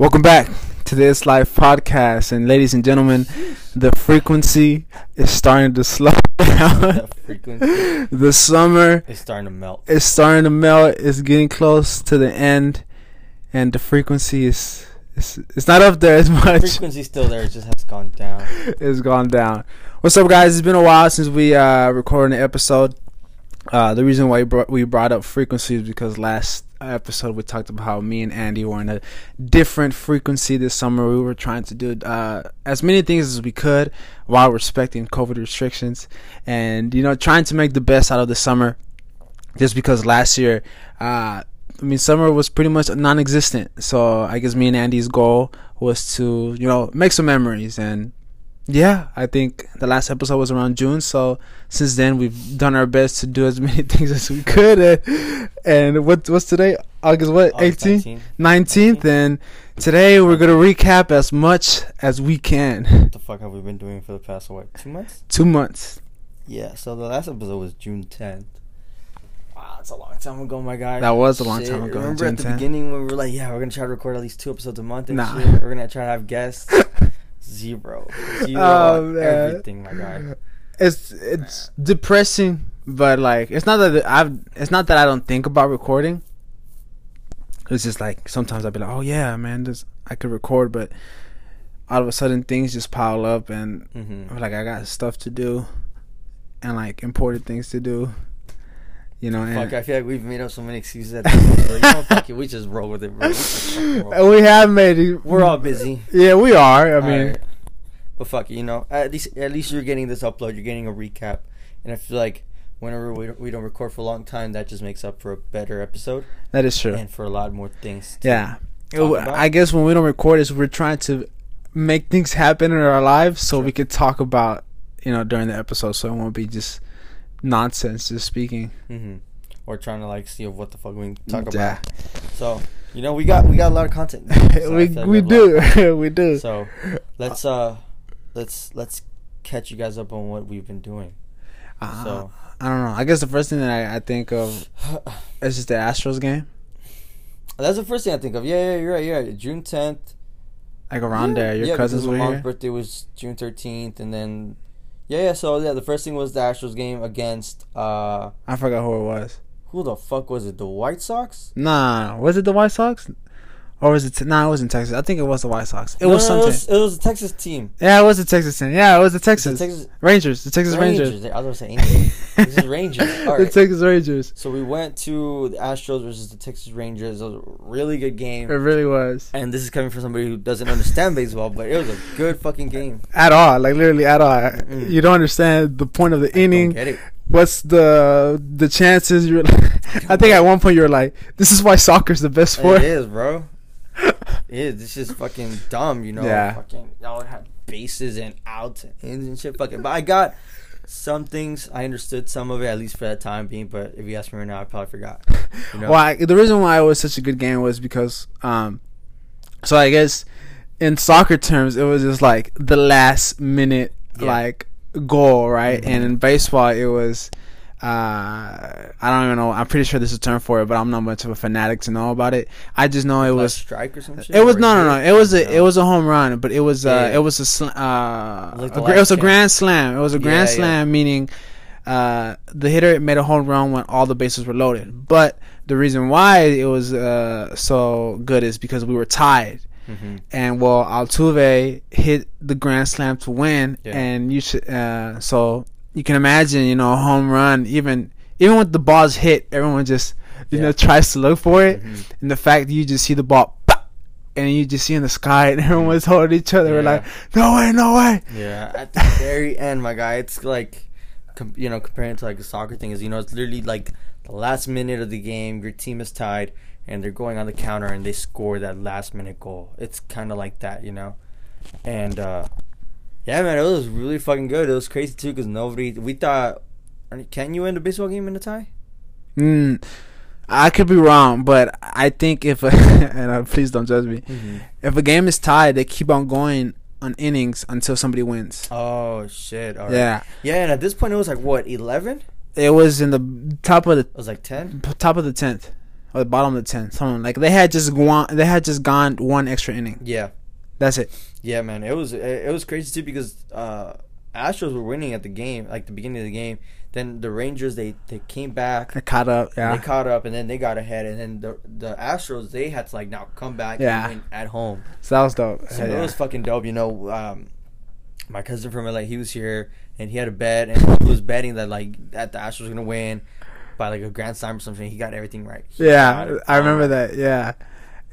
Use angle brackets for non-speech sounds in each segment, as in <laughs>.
Welcome back to this live podcast, and ladies and gentlemen, the frequency is starting to slow <laughs> down. The the summer is starting to melt. is starting to melt. It's getting close to the end, and the frequency is it's, it's not up there as much. The frequency's still there, it just has gone down. <laughs> It's gone down. What's up, guys? It's been a while since we uh, recorded an episode. Uh, the reason why we brought, we brought up frequency is because last episode we talked about how me and Andy were in a different frequency this summer. We were trying to do uh, as many things as we could while respecting COVID restrictions, and you know, trying to make the best out of the summer. Just because last year, uh, I mean, summer was pretty much non-existent. So I guess me and Andy's goal was to you know make some memories and yeah, I think the last episode was around June. So since then, we've done our best to do as <laughs> many things as we could. And, and what what's today? August what? August 18th, 19th. 19th. And today we're gonna recap as much as we can. <laughs> What the fuck have we been doing for the past, what, two months? Two months. Yeah, so the last episode was June 10th. Wow, that's a long time ago, my guy. That was a long Shit, time ago, Remember June at the 10th? beginning when we were like, yeah, we're going to try to record at least two episodes a month and Nah. shit. We're going to try to have guests. <laughs> Zero. <laughs> Zero Oh, everything, my guy. It's it's depressing, but like it's not that I've it's not that I don't think about recording. It's just like sometimes I'll be like, oh yeah, man, this I could record, but all of a sudden things just pile up and Mm-hmm. like I got stuff to do and like important things to do. You know, and Fuck, I feel like we've made up so many excuses at <laughs> this point. You know, fuck it, we just roll with it, bro. We roll. <laughs> We have made it. We're all busy. Yeah, we are. I mean, Alright. but fuck it, you know, at least at least you're getting this upload. You're getting a recap, and I feel like whenever we don't, we don't record for a long time, that just makes up for a better episode that is true. and for a lot more things. to- Yeah. I guess when we don't record is we're trying to make things happen in our lives so Sure. we could talk about, you know, during the episode so it won't be just nonsense just speaking. hmm Or trying to like see what the fuck we can talk about. Yeah. So you know, we got we got a lot of content. <laughs> So we we have a lot. do. <laughs> we do. So let's uh let's let's catch you guys up on what we've been doing. Uh, So I don't know. I guess the first thing that I, I think of <laughs> is just the Astros game. that's the first thing I think of. Yeah, yeah, you're right. You're right. June tenth. Like around Yeah, there. Your yeah, cousins were my mom's here. birthday was June thirteenth, and then yeah, yeah. So yeah, the first thing was the Astros game against uh, I forgot who it was. who the fuck was it? The White Sox? Nah, was it the White Sox? Or was it? T- nah, it wasn't Texas. I think it was the White Sox. It No, was no, no, something. It was, it was a Texas team. yeah, it was the Texas team. Yeah, it was the Texas, the Texas Rangers. The Texas Rangers. Rangers. I was gonna say Angels. Texas Rangers. <laughs> All The. Texas Rangers. So we went to the Astros versus the Texas Rangers. It was a really good game. It really was. And this is coming from somebody who doesn't understand baseball, but it was a good fucking game. At all, like literally at all. Mm-mm. You don't understand the point of the Don't inning. get it. What's the the chances? You're. <laughs> I think at one point you were like, "This is why soccer's the best sport." is, bro. Is. It's just fucking dumb, you know. Yeah. Fucking y'all have bases and outs and ins and shit. Fucking. But I got some things. I understood some of it at least for that time being. But if you ask me right now, I probably forgot. You know. Well, I, the reason why it was such a good game was because, um, so I guess in soccer terms, it was just like the last minute Yeah. like goal, right? Mhm. And in baseball, it was. Uh, I don't even know. I'm pretty sure there's a term for it, but I'm not much of a fanatic to know about it. I just know it was. strike or some shit. It was no, no, no. It was a No. it was a home run, but it was uh Yeah. it was a sl- uh a it was a grand slam. It was a grand Yeah, yeah. slam, meaning uh the hitter made a home run when all the bases were loaded. But the reason why it was uh so good is because we were tied, Mhm. and well Altuve hit the grand slam to win, Yeah. and you should uh so you can imagine you know a home run even even when the ball's hit, everyone just you Yeah. know tries to look for it Mhm. and the fact that you just see the ball and you just see in the sky and everyone's holding each other we're like no way no way Yeah, at <laughs> the very end, my guy, it's like, com- you know, comparing to like a soccer thing is, you know, it's literally like the last minute of the game, your team is tied, and they're going on the counter and they score that last minute goal. It's kind of like that, you know, and uh yeah, man, it was really fucking good. It was crazy too because nobody, we thought, can you win a baseball game in a tie? mm, i could be wrong but i think if a, <laughs> and uh, please don't judge me if a game is tied they keep on going on innings until somebody wins Oh shit! All right. yeah yeah, and at this point it was like what eleven? it was in the top of the It was like ten. top of the 10th or the bottom of the tenth. Something like they had just gone. They had just gone one extra inning. Yeah, That's it. yeah, man. It was it, was crazy too because uh, Astros were winning at the game, like the beginning of the game. Then the Rangers they they came back. I caught up. Yeah. They caught up and then they got ahead, and then the the Astros they had to like now come back Yeah. and win at home. so that was dope. So Yeah. it was fucking dope. You know, um, my cousin from LA, he was here and he had a bet and he was betting that like that the Astros were gonna win by like a grand slam or something. He got everything right. He yeah, I remember that. Yeah,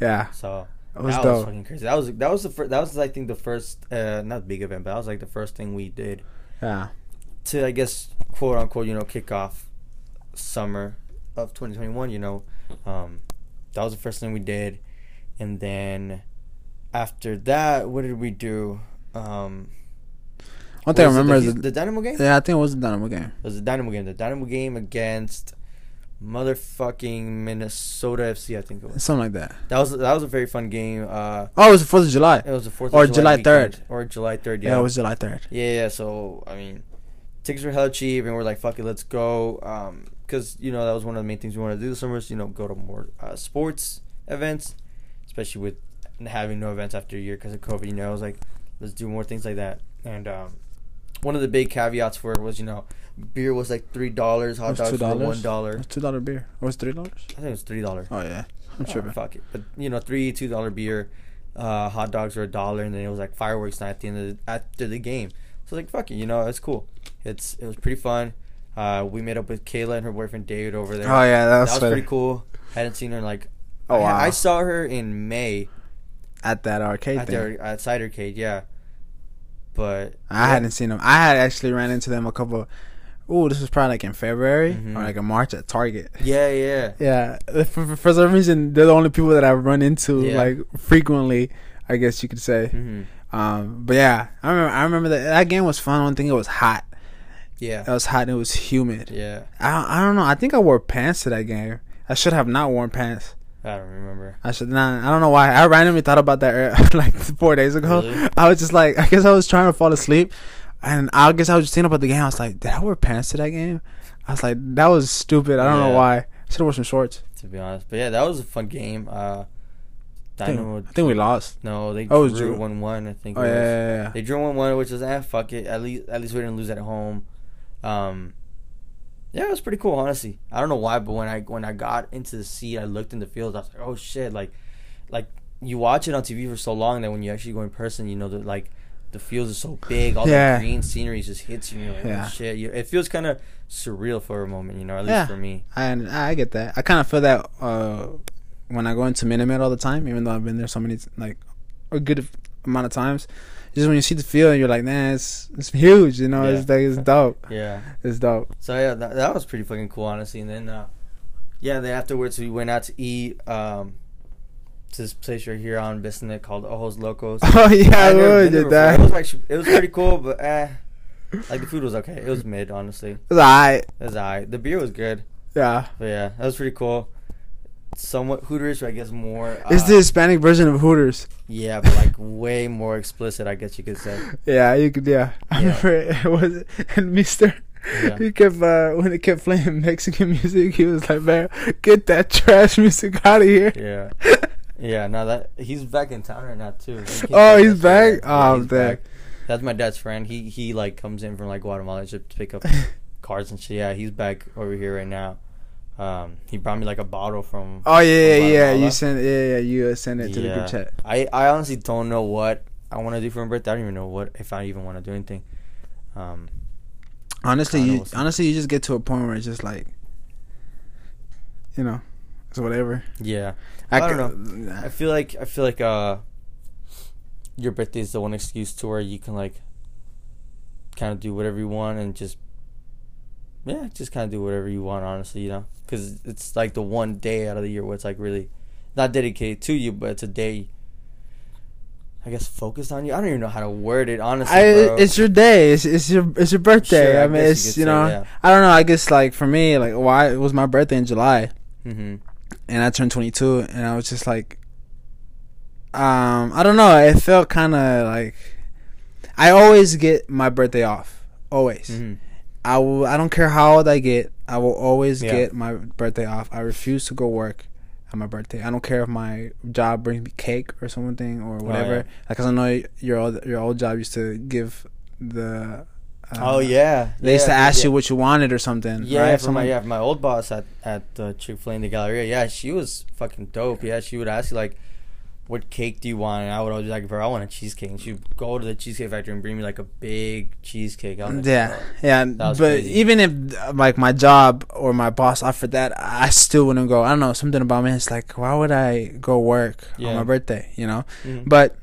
yeah. So It was that was fucking crazy. That was that was the first. That was I think the first uh, not big event, but that was like the first thing we did Yeah. to I guess quote unquote you know kick off summer of 2021. You know, um, that was the first thing we did, and then after that, what did we do? Um, One thing I was it remember the, is the, the, Dynamo game. yeah, I think it was the Dynamo game. It was the Dynamo game. The Dynamo game against motherfucking Minnesota FC. I think it was. Something like that. That was that was a very fun game. Uh, Oh, it was the Fourth of July. it was the fourth Or of July 3rd. or July third. Yeah, Yeah, it was July third. Yeah, yeah. So I mean, tickets were hella cheap, and we're like, "Fuck it, let's go." Um, because you know that was one of the main things we wanted to do this summer. Is, you know, go to more uh, sports events, especially with having no events after a year because of COVID. You know, I was like, let's do more things like that. And um, one of the big caveats for it was, you know, beer was like three dollars, hot dogs were $2? one dollar. was two dollar beer. Or was three dollars? I think it was three dollars. Oh yeah, I'm Oh, sure. fuck it, but you know, three two dollar beer, uh, hot dogs were a dollar, and then it was like fireworks night at the end of the, after the game. So like, fuck it, you know, it's cool. It's it was pretty fun. Uh, we met up with Kayla and her boyfriend David over there. Oh yeah, that that was, was pretty cool. Hadn't seen her in like. Oh I, wow, I saw her in May at that arcade at thing. the at Cidercade, yeah. But I yeah. hadn't seen them. I had actually ran into them a couple. Oh, this was probably like in February Mhm. or like in March at Target. Yeah, yeah. Yeah, for, for some reason they're the only people that I've run into Yeah. like frequently. I guess you could say. hmm Um, but yeah, I remember. I remember that that game was fun. One thing, it was hot. Yeah. It was hot and it was humid. Yeah. I I don't know. I think I wore pants to that game. I should have not worn pants. I don't remember. I should not. I don't know why. I randomly thought about that <laughs> like four days ago. Really? I was just like, I guess I was trying to fall asleep, and I guess I was just thinking about the game. I was like, did I wear pants to that game? I was like, that was stupid. I don't know why. I should have worn some shorts. To be honest, but yeah, that was a fun game. Uh, I think, Dynamo. I think we lost. No, they Oh, drew one one. I think. Oh it yeah, was. yeah, yeah. They drew one one, which was ah fuck it. At least at least we didn't lose at home. Um, yeah, it was pretty cool. Honestly, I don't know why, but when I when I got into the seat, I looked in the field. I was like, oh shit! Like, like you watch it on TV for so long that when you actually go in person, you know that like the fields are so big, all Yeah. that green scenery just hits you. And you're like, Yeah. oh shit! You, it feels kind of surreal for a moment, you know. At least Yeah. for me. I I get that. I kind of feel that uh, when I go into Minute all the time, even though I've been there so many like a good amount of times. Just when you see the field, you're like, man, it's it's huge. You know, Yeah. it's like it's dope. Yeah. It's dope. So yeah, that, that was pretty fucking cool, honestly. And then, uh, yeah, then afterwards we went out to eat um, to this place right here on Bissonnette called Ojos Locos. <laughs> Oh yeah, I never did before. It was actually it was pretty cool, but eh, like the food was okay. It was mid, honestly. It It was alright. It was alright. The beer was good, Yeah. but yeah, that was pretty cool. Somewhat Hooters, I guess more. Uh, It's the Hispanic version of Hooters. yeah, but like way more explicit, I guess you could say. <laughs> Yeah, you could. Yeah, <laughs> I Yeah. remember <laughs> it was and Mister. Yeah. He kept uh, when it kept playing Mexican music. He was like, "Man, get that trash music out of here." Yeah. Yeah, now that he's back in town right now too. He Oh, he's back? Oh, he's dang. That's my dad's friend. He he like comes in from like Guatemala to pick up cars and shit. Yeah, he's back over here right now. Um, he brought me like a bottle from. Oh yeah, yeah, yeah. You sent, yeah, yeah. You uh, sent it to the group chat. I I honestly don't know what I want to do for my birthday. I don't even know what if I even want to do anything. Um, Honestly, you, honestly, you just get to a point where it's just like, you know, it's whatever. yeah, I don't know. I feel like I feel like uh, your birthday is the one excuse to where you can like, kind of do whatever you want and just, yeah, just kind of do whatever you want. Honestly, you know, because it's like the one day out of the year where it's like really, not dedicated to you, but it's a day. I guess focused on you. I don't even know how to word it. Honestly, I, it's your day. It's, it's your it's your birthday. Sure, I I mean, you it's you say, know. yeah. I don't know. I guess like for me, like why it was my birthday in July, hmm and I turned 22, and I was just like, um, I don't know. It felt kind of like I always get my birthday off. Always. hmm I will. I don't care how old I get. I will always Yeah. get my birthday off. I refuse to go work on my birthday. I don't care if my job brings me cake or something or whatever. yeah. Like, 'cause I know your old your old job used to give the. Uh, oh yeah, They used to ask yeah. you what you wanted or something. Yeah, right? for my yeah, my old boss at at the Chick Fil A in the Galleria. Yeah, she was fucking dope. Yeah, she would ask you like, "What cake do you want?" And I would always be like, "Bro, I want a cheesecake." And she'd go to the cheesecake factory and bring me like a big cheesecake. Like, Yeah, yeah, but crazy. even if like my job or my boss offered that, I still wouldn't go. I don't know something about me. It's like, why would I go work on my birthday? You know. Mhm. But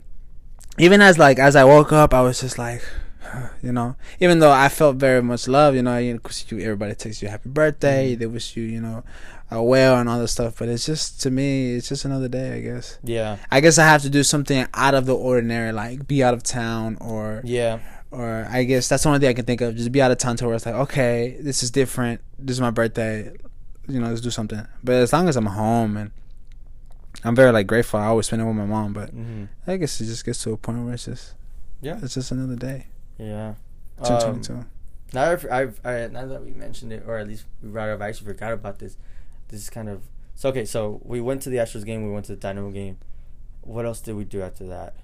even as like as I woke up, I was just like, <sighs> you know, even though I felt very much love, you know, you, cause everybody texts you happy birthday, Mhm. they wish you, you know, well and all this stuff. But it's just to me, it's just another day, I guess. yeah, I guess I have to do something out of the ordinary, like be out of town or yeah, or I guess that's the only thing I can think of. Just be out of town to where it's like, okay, this is different. This is my birthday. You know, let's do something. But as long as I'm home and I'm very like grateful, I always spend it with my mom. But hmm I guess it just gets to a point where it's just yeah, it's just another day. yeah. Two Um, twenty two. now, that I've, I, now that we mentioned it, or at least we brought it up, I actually forgot about this. This is kind of so okay. So we went to the Astros game. We went to the Dynamo game. What else did we do after that?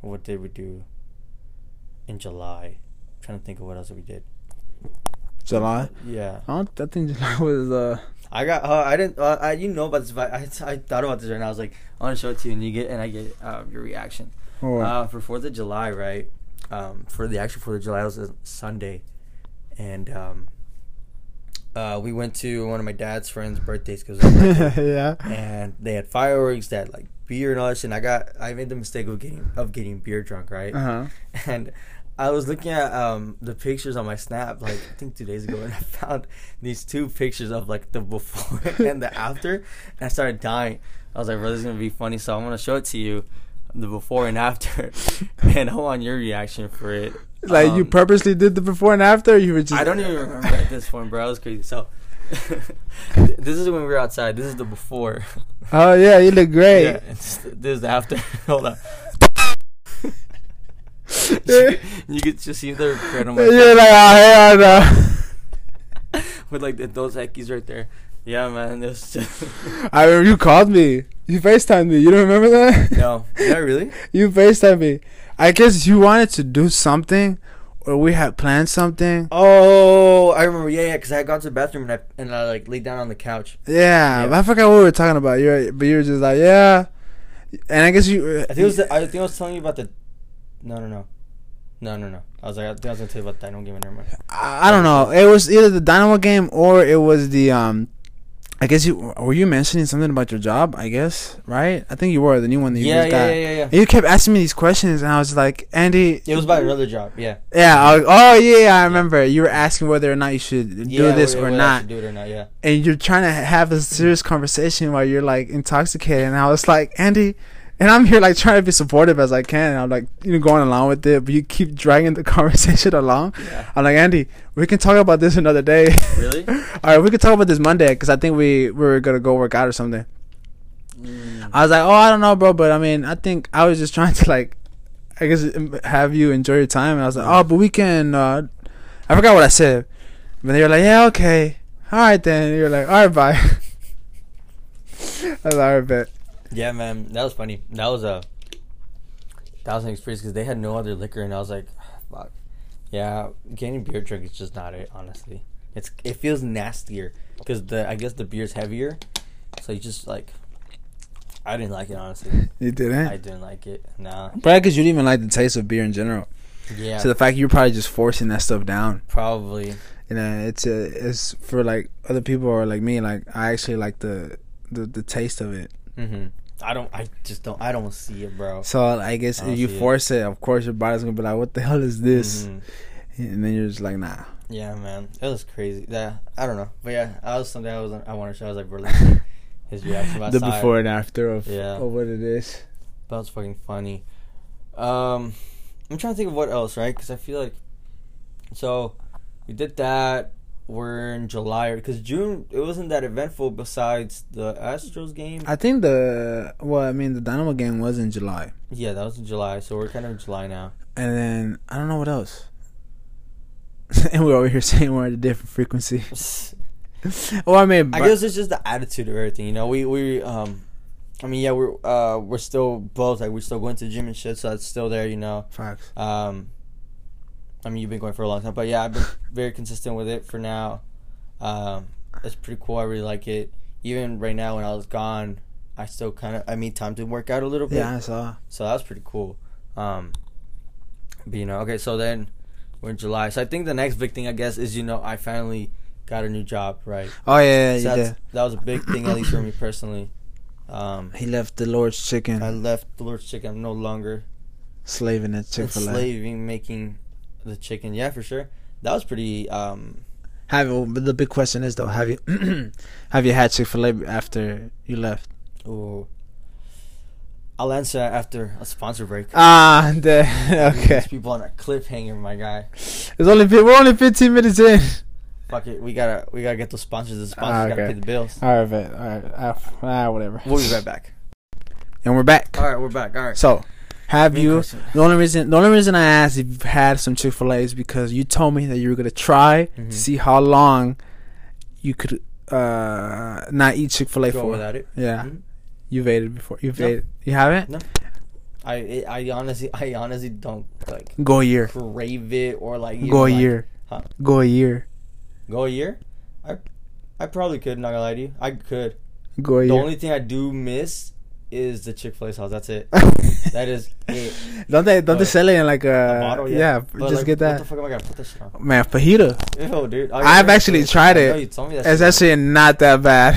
What did we do in July? trying to think of what else we did. July. Yeah, I don't. I think July <laughs> was uh. I got. Uh, I didn't. Uh, I you know about this, but I, I thought about this right now. I was like, I want to show it to you, and you get and I get uh, your reaction. Oh, Uh, for Fourth of July, right? Um, for the actual Fourth of July, it was a Sunday, and um, uh, we went to one of my dad's friends' birthdays because, <laughs> yeah. and they had fireworks, they had like beer and all that shit. And I got, I made the mistake of getting of getting beer drunk, right? Uh huh. <laughs> And I was looking at um the pictures on my snap like I think two days ago, and I <laughs> found these two pictures of like the before and the after, and I started dying. I was like, "Bro, this is gonna be funny," so I'm gonna show it to you, the before and after, <laughs> and I want your reaction for it. Like you Um, purposely did the before and after. Or you were just. I don't even remember at this point, bro. It was crazy. So, <laughs> this is when we were outside. This is the before. <laughs> Oh yeah, you look great. Yeah, this is the after. Hold on. You could just see the regret on my You're like, oh hell no. with like the those Ekis right there. Yeah, man. <laughs> It was just I remember you called me. You FaceTimed me. You don't remember that? no. <laughs> Yeah, really? You FaceTimed me. I guess you wanted to do something, or we had planned something. Oh, I remember. Yeah, yeah. Because I had gone to the bathroom and I and I like laid down on the couch. Yeah, Yeah. I forgot what we were talking about. You're, but you were just like, yeah. And I guess you. I think it was. The, I think I was telling you about the. No, no, no, no, no, no. I was like, I think I was gonna tell you about the Dynamo game. Never mind. I, I don't know. It was either the Dynamo game or it was the um. I guess you were you mentioning something about your job. I guess right. I think you were the new one that you Yeah, just yeah, got. yeah, yeah, yeah. And you kept asking me these questions, and I was like, Andy. It was about another job. Yeah. Yeah. I was, oh yeah, I remember. You were asking whether or not you should do yeah, this or not, should Do it or not? Yeah. and you're trying to have a serious conversation while you're like intoxicated. And I was like, Andy. And I'm here like trying to be supportive as I can. And I'm like, you know, going along with it, but you keep dragging the <laughs> conversation along. Yeah. I'm like, Andy, we can talk about this another day. Really? <laughs> All right, we can talk about this Monday because I think we, we were gonna go work out or something. Mm. I was like, oh, I don't know, bro, but I mean, I think I was just <laughs> trying to like, I guess um, have you enjoy your time. And I was like, oh, but we can. Uh, I forgot what I said, but they were like, yeah, okay, all right then. And you're like, all right, bye. I was like, all right, bet. Yeah, man, that was funny. That was a that was an experience because they had no other liquor, and I was like, "Fuck." Yeah, getting beer drunk is just not it. Honestly, it's it feels nastier because the I guess the beer's heavier, so you just like. I didn't like it honestly. You didn't, I didn't like it. Nah. probably because you didn't even like the taste of beer in general. Yeah. So the fact you're probably just forcing that stuff down. probably. you know it's a, it's for like other people or like me like i actually like the the, the taste of it hmm I don't. I just don't. I don't see it, bro. so i guess I if you see it. force it of course your body's gonna be like what the hell is this Mhm. and then you're just like nah Yeah, man, it was crazy. Yeah, I don't know, but yeah, that was something I was. I wanted to show. I was like, see <laughs> his reaction. the before and after of, Yeah. of what it is That was fucking funny. Um, I'm trying to think of what else, right? Because I feel like, so we did that. We're in July because June it wasn't that eventful. Besides the Astros game, i think the well i mean the dynamo game was in july yeah, that was in July. So we're kind of in July now. and then i don't know what else <laughs> and we're over here <laughs> saying we're at a different frequency <laughs> well, I mean, I guess it's just the attitude of everything. You know, we we um, I mean, yeah, we're uh we're still both like we're still going to the gym and shit, so that's still there. You know, Facts. um, I mean, you've been going for a long time, but yeah, I've been very consistent with it for now. Um, it's pretty cool. I really like it. Even right now, when I was gone, I still kind of I made time to work out a little bit. Yeah, I saw. So that was pretty cool. Um, but you know, okay, so then we're in July. So I think the next big thing, I guess, is you know I finally got a new job, right? Oh yeah, yeah, So did. that was a big thing, at least for me personally. Um, He left the Lord's Chicken I left the Lord's Chicken. I'm no longer slaving at Chick Fil A. enslaving making the chicken. Yeah, for sure. That was pretty. Um, Have but the big question is though, have you <clears throat> have you had Chick Fil A after you left? Oh, I'll answer after a sponsor break. Ah, <laughs> the, okay. These people on a cliffhanger, my guy. It's only we're only 15 minutes in. Fuck it, we gotta we gotta get those sponsors. The sponsors Ah, gotta pay the bills. All right, bet. All right, ah, ah, whatever. We'll be right back. And we're back. All right, we're back. All right. So, have you? question. The only reason the only reason I asked if you've had some Chick Fil A is because you told me that you were gonna try Mhm. to see how long you could uh not eat Chick Fil A for. without it. Yeah, Mhm. you've ate it before. You've No. ate. It. You haven't? No. I I honestly I honestly don't like Go a year. crave it or like Go a like- year. Huh? Go a year. Go a year. I I probably could. Not gonna lie to you, I could. Go a year. The year. only thing I do miss is the Chick Fil A sauce. That's it. <laughs> That is it. don't they don't they sell it in like a, A bottle, yeah. yeah? But, just like, get What that. the fuck am I gonna put that shit on? Man, fajita. Ew, dude. Oh, I've actually yeah. tried it. you told me that. It's actually not that bad.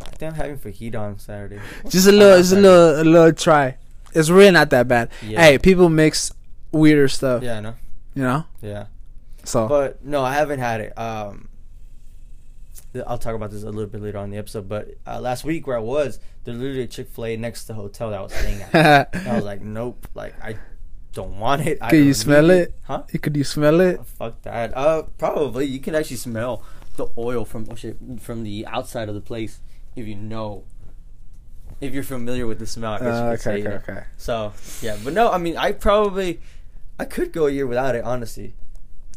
I think I'm having fajita on Saturday. just a little, just a little, a little try. It's really not that bad. Yeah. Hey, people mix weirder stuff. Yeah, I know. You know. Yeah. So But no, I haven't had it. Um, I'll talk about this a little bit later on the episode. But uh, last week where I was, there's literally a Chick Fil A next to the hotel that I was staying at. <laughs> and I was like, nope, like I don't want it. I Can you smell need it? Huh? could you smell it? Oh, fuck that. Uh, probably you can actually smell the oil from oh shit, from the outside of the place if you know. If you're familiar with the smell, I guess you Uh, could okay, okay, okay. So yeah, but no, I mean, I probably, I could go a year without it, honestly.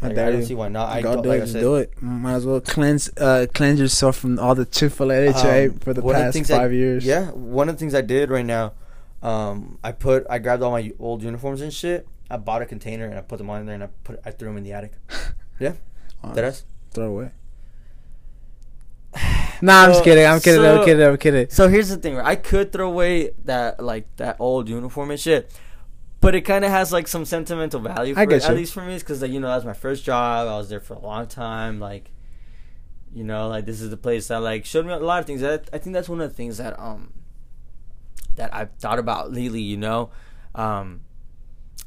I Like, I, dare don't see why not. I Go don't, do like it. I said, do it. Might as well cleanse, uh, cleanse yourself from all the Chick Fil A Um, for the of the past I- five years. Yeah, one of the things I did right now, um, I put I grabbed all my old uniforms and shit. I bought a container and I put them on there and I put I threw them in the attic. <laughs> Yeah, that is. throw away. <sighs> Nah, I'm just kidding. I'm kidding. I'm kidding. I'm kidding. So here's the thing, right? I could throw away that like that old uniform and shit, but it kind of has like some sentimental value. For I at least for me, because like you know that was my first job. I was there for a long time. Like, you know, like this is the place that like showed me a lot of things. I, I think that's one of the things that um that I've thought about lately. You know, um,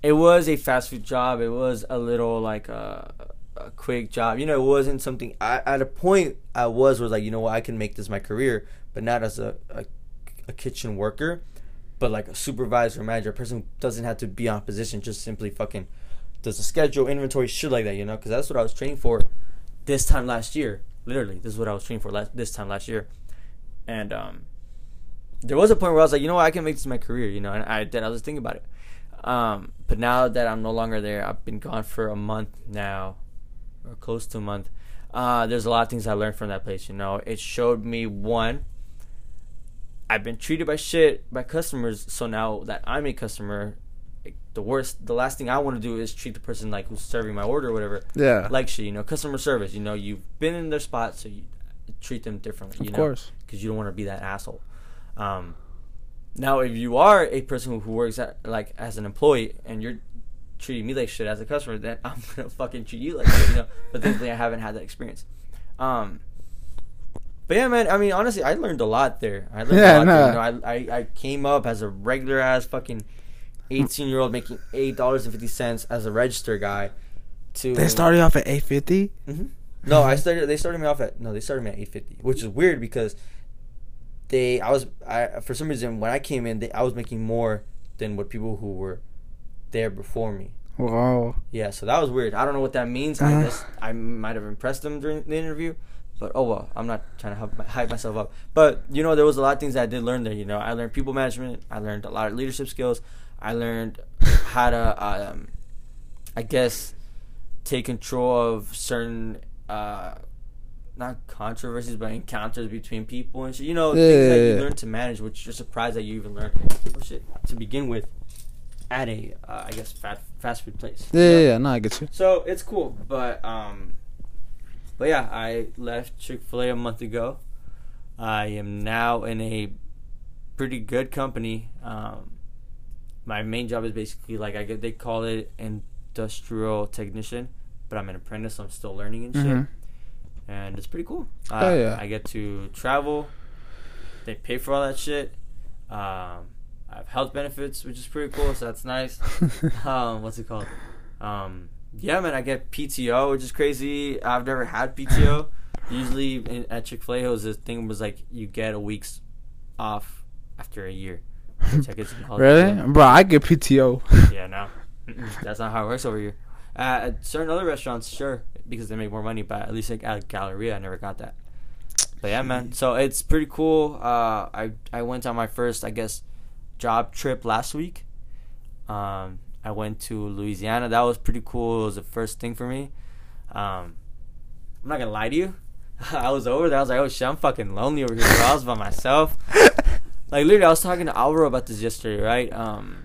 it was a fast food job. It was a little like a, a quick job. You know, it wasn't something. I, at a point, I was was like, you know what, I can make this my career, but not as a, a, a kitchen worker, but like a supervisor, manager, a person who doesn't have to be on position, just simply fucking does the schedule, inventory, shit like that. You know, because that's what I was training for this time last year. Literally, this is what I was training for last, this time last year, and um, there was a point where I was like, you know what, I can make this my career. You know, and I did. I was thinking about it. Um, but now that I'm no longer there, I've been gone for a month now, or close to a month. Uh, there's a lot of things I learned from that place. You know, it showed me one. I've been treated by shit by customers, so now that I'm a customer, like, the worst, the last thing I want to do is treat the person like who's serving my order or whatever Yeah. like shit. You know, customer service. You know, you've been in their spot, so you treat them differently. You of know? course. because you don't want to be that asshole. Um, now, if you are a person who, who works at like as an employee and you're treating me like shit as a customer, then I'm <laughs> gonna fucking treat you like shit. You know, but thankfully I haven't had that experience. Um, but yeah, man. I mean, honestly, I learned a lot there. I learned Yeah, a lot. no. There. You know, I, I I came up as a regular ass fucking eighteen year old making eight dollars and fifty cents as a register guy. To They started off at 850. hmm No, I started. They started me off at no. They started me at eight fifty, which is weird because they. I was. I for some reason when I came in, they, I was making more than what people who were there before me. Wow. Yeah, so that was weird. I don't know what that means. I Uh-huh. guess I might have impressed them during the interview, but oh well. I'm not trying to hype, hype myself up. But you know, there was a lot of things that I did learn there. You know, I learned people management. I learned a lot of leadership skills. I learned how to, um, I guess, take control of certain uh, not controversies, but encounters between people and shit. You know, Yeah, things that you learn to manage, which you're surprised that you even learned. Oh shit! To begin with, at a uh, I guess fast fast food place. Yeah, yeah, yeah. No, I get you. So it's cool, but um, but yeah, I left Chick Fil A a month ago. I am now in a pretty good company. Um, my main job is basically like I get they call it industrial technician, but I'm an apprentice. So I'm still learning and shit, Mhm. and it's pretty cool. Uh, Oh, yeah. I get to travel. They pay for all that shit. Um, I have health benefits, which is pretty cool. So that's nice <laughs> um, what's it called? Um, yeah, man, I get PTO, which is crazy. I've never had PTO. <laughs> Usually in, at Chick Fil A, the thing was like you get a week's off after a year. Which I guess you can call it Really, PTO. bro? I get PTO. Yeah, no, that's not how it works over here. Uh, at certain other restaurants, sure, because they make more money. But at least like at Galleria, I never got that. But yeah, man. So it's pretty cool. Uh, I I went on my first, I guess, job trip last week. Um, I went to Louisiana. That was pretty cool. It was the first thing for me. Um, I'm not gonna lie to you. <laughs> I was over there. I was like, oh shit, I'm fucking lonely over here. I was by myself. <laughs> Like literally, I was talking to Alvaro about this yesterday, right? Um,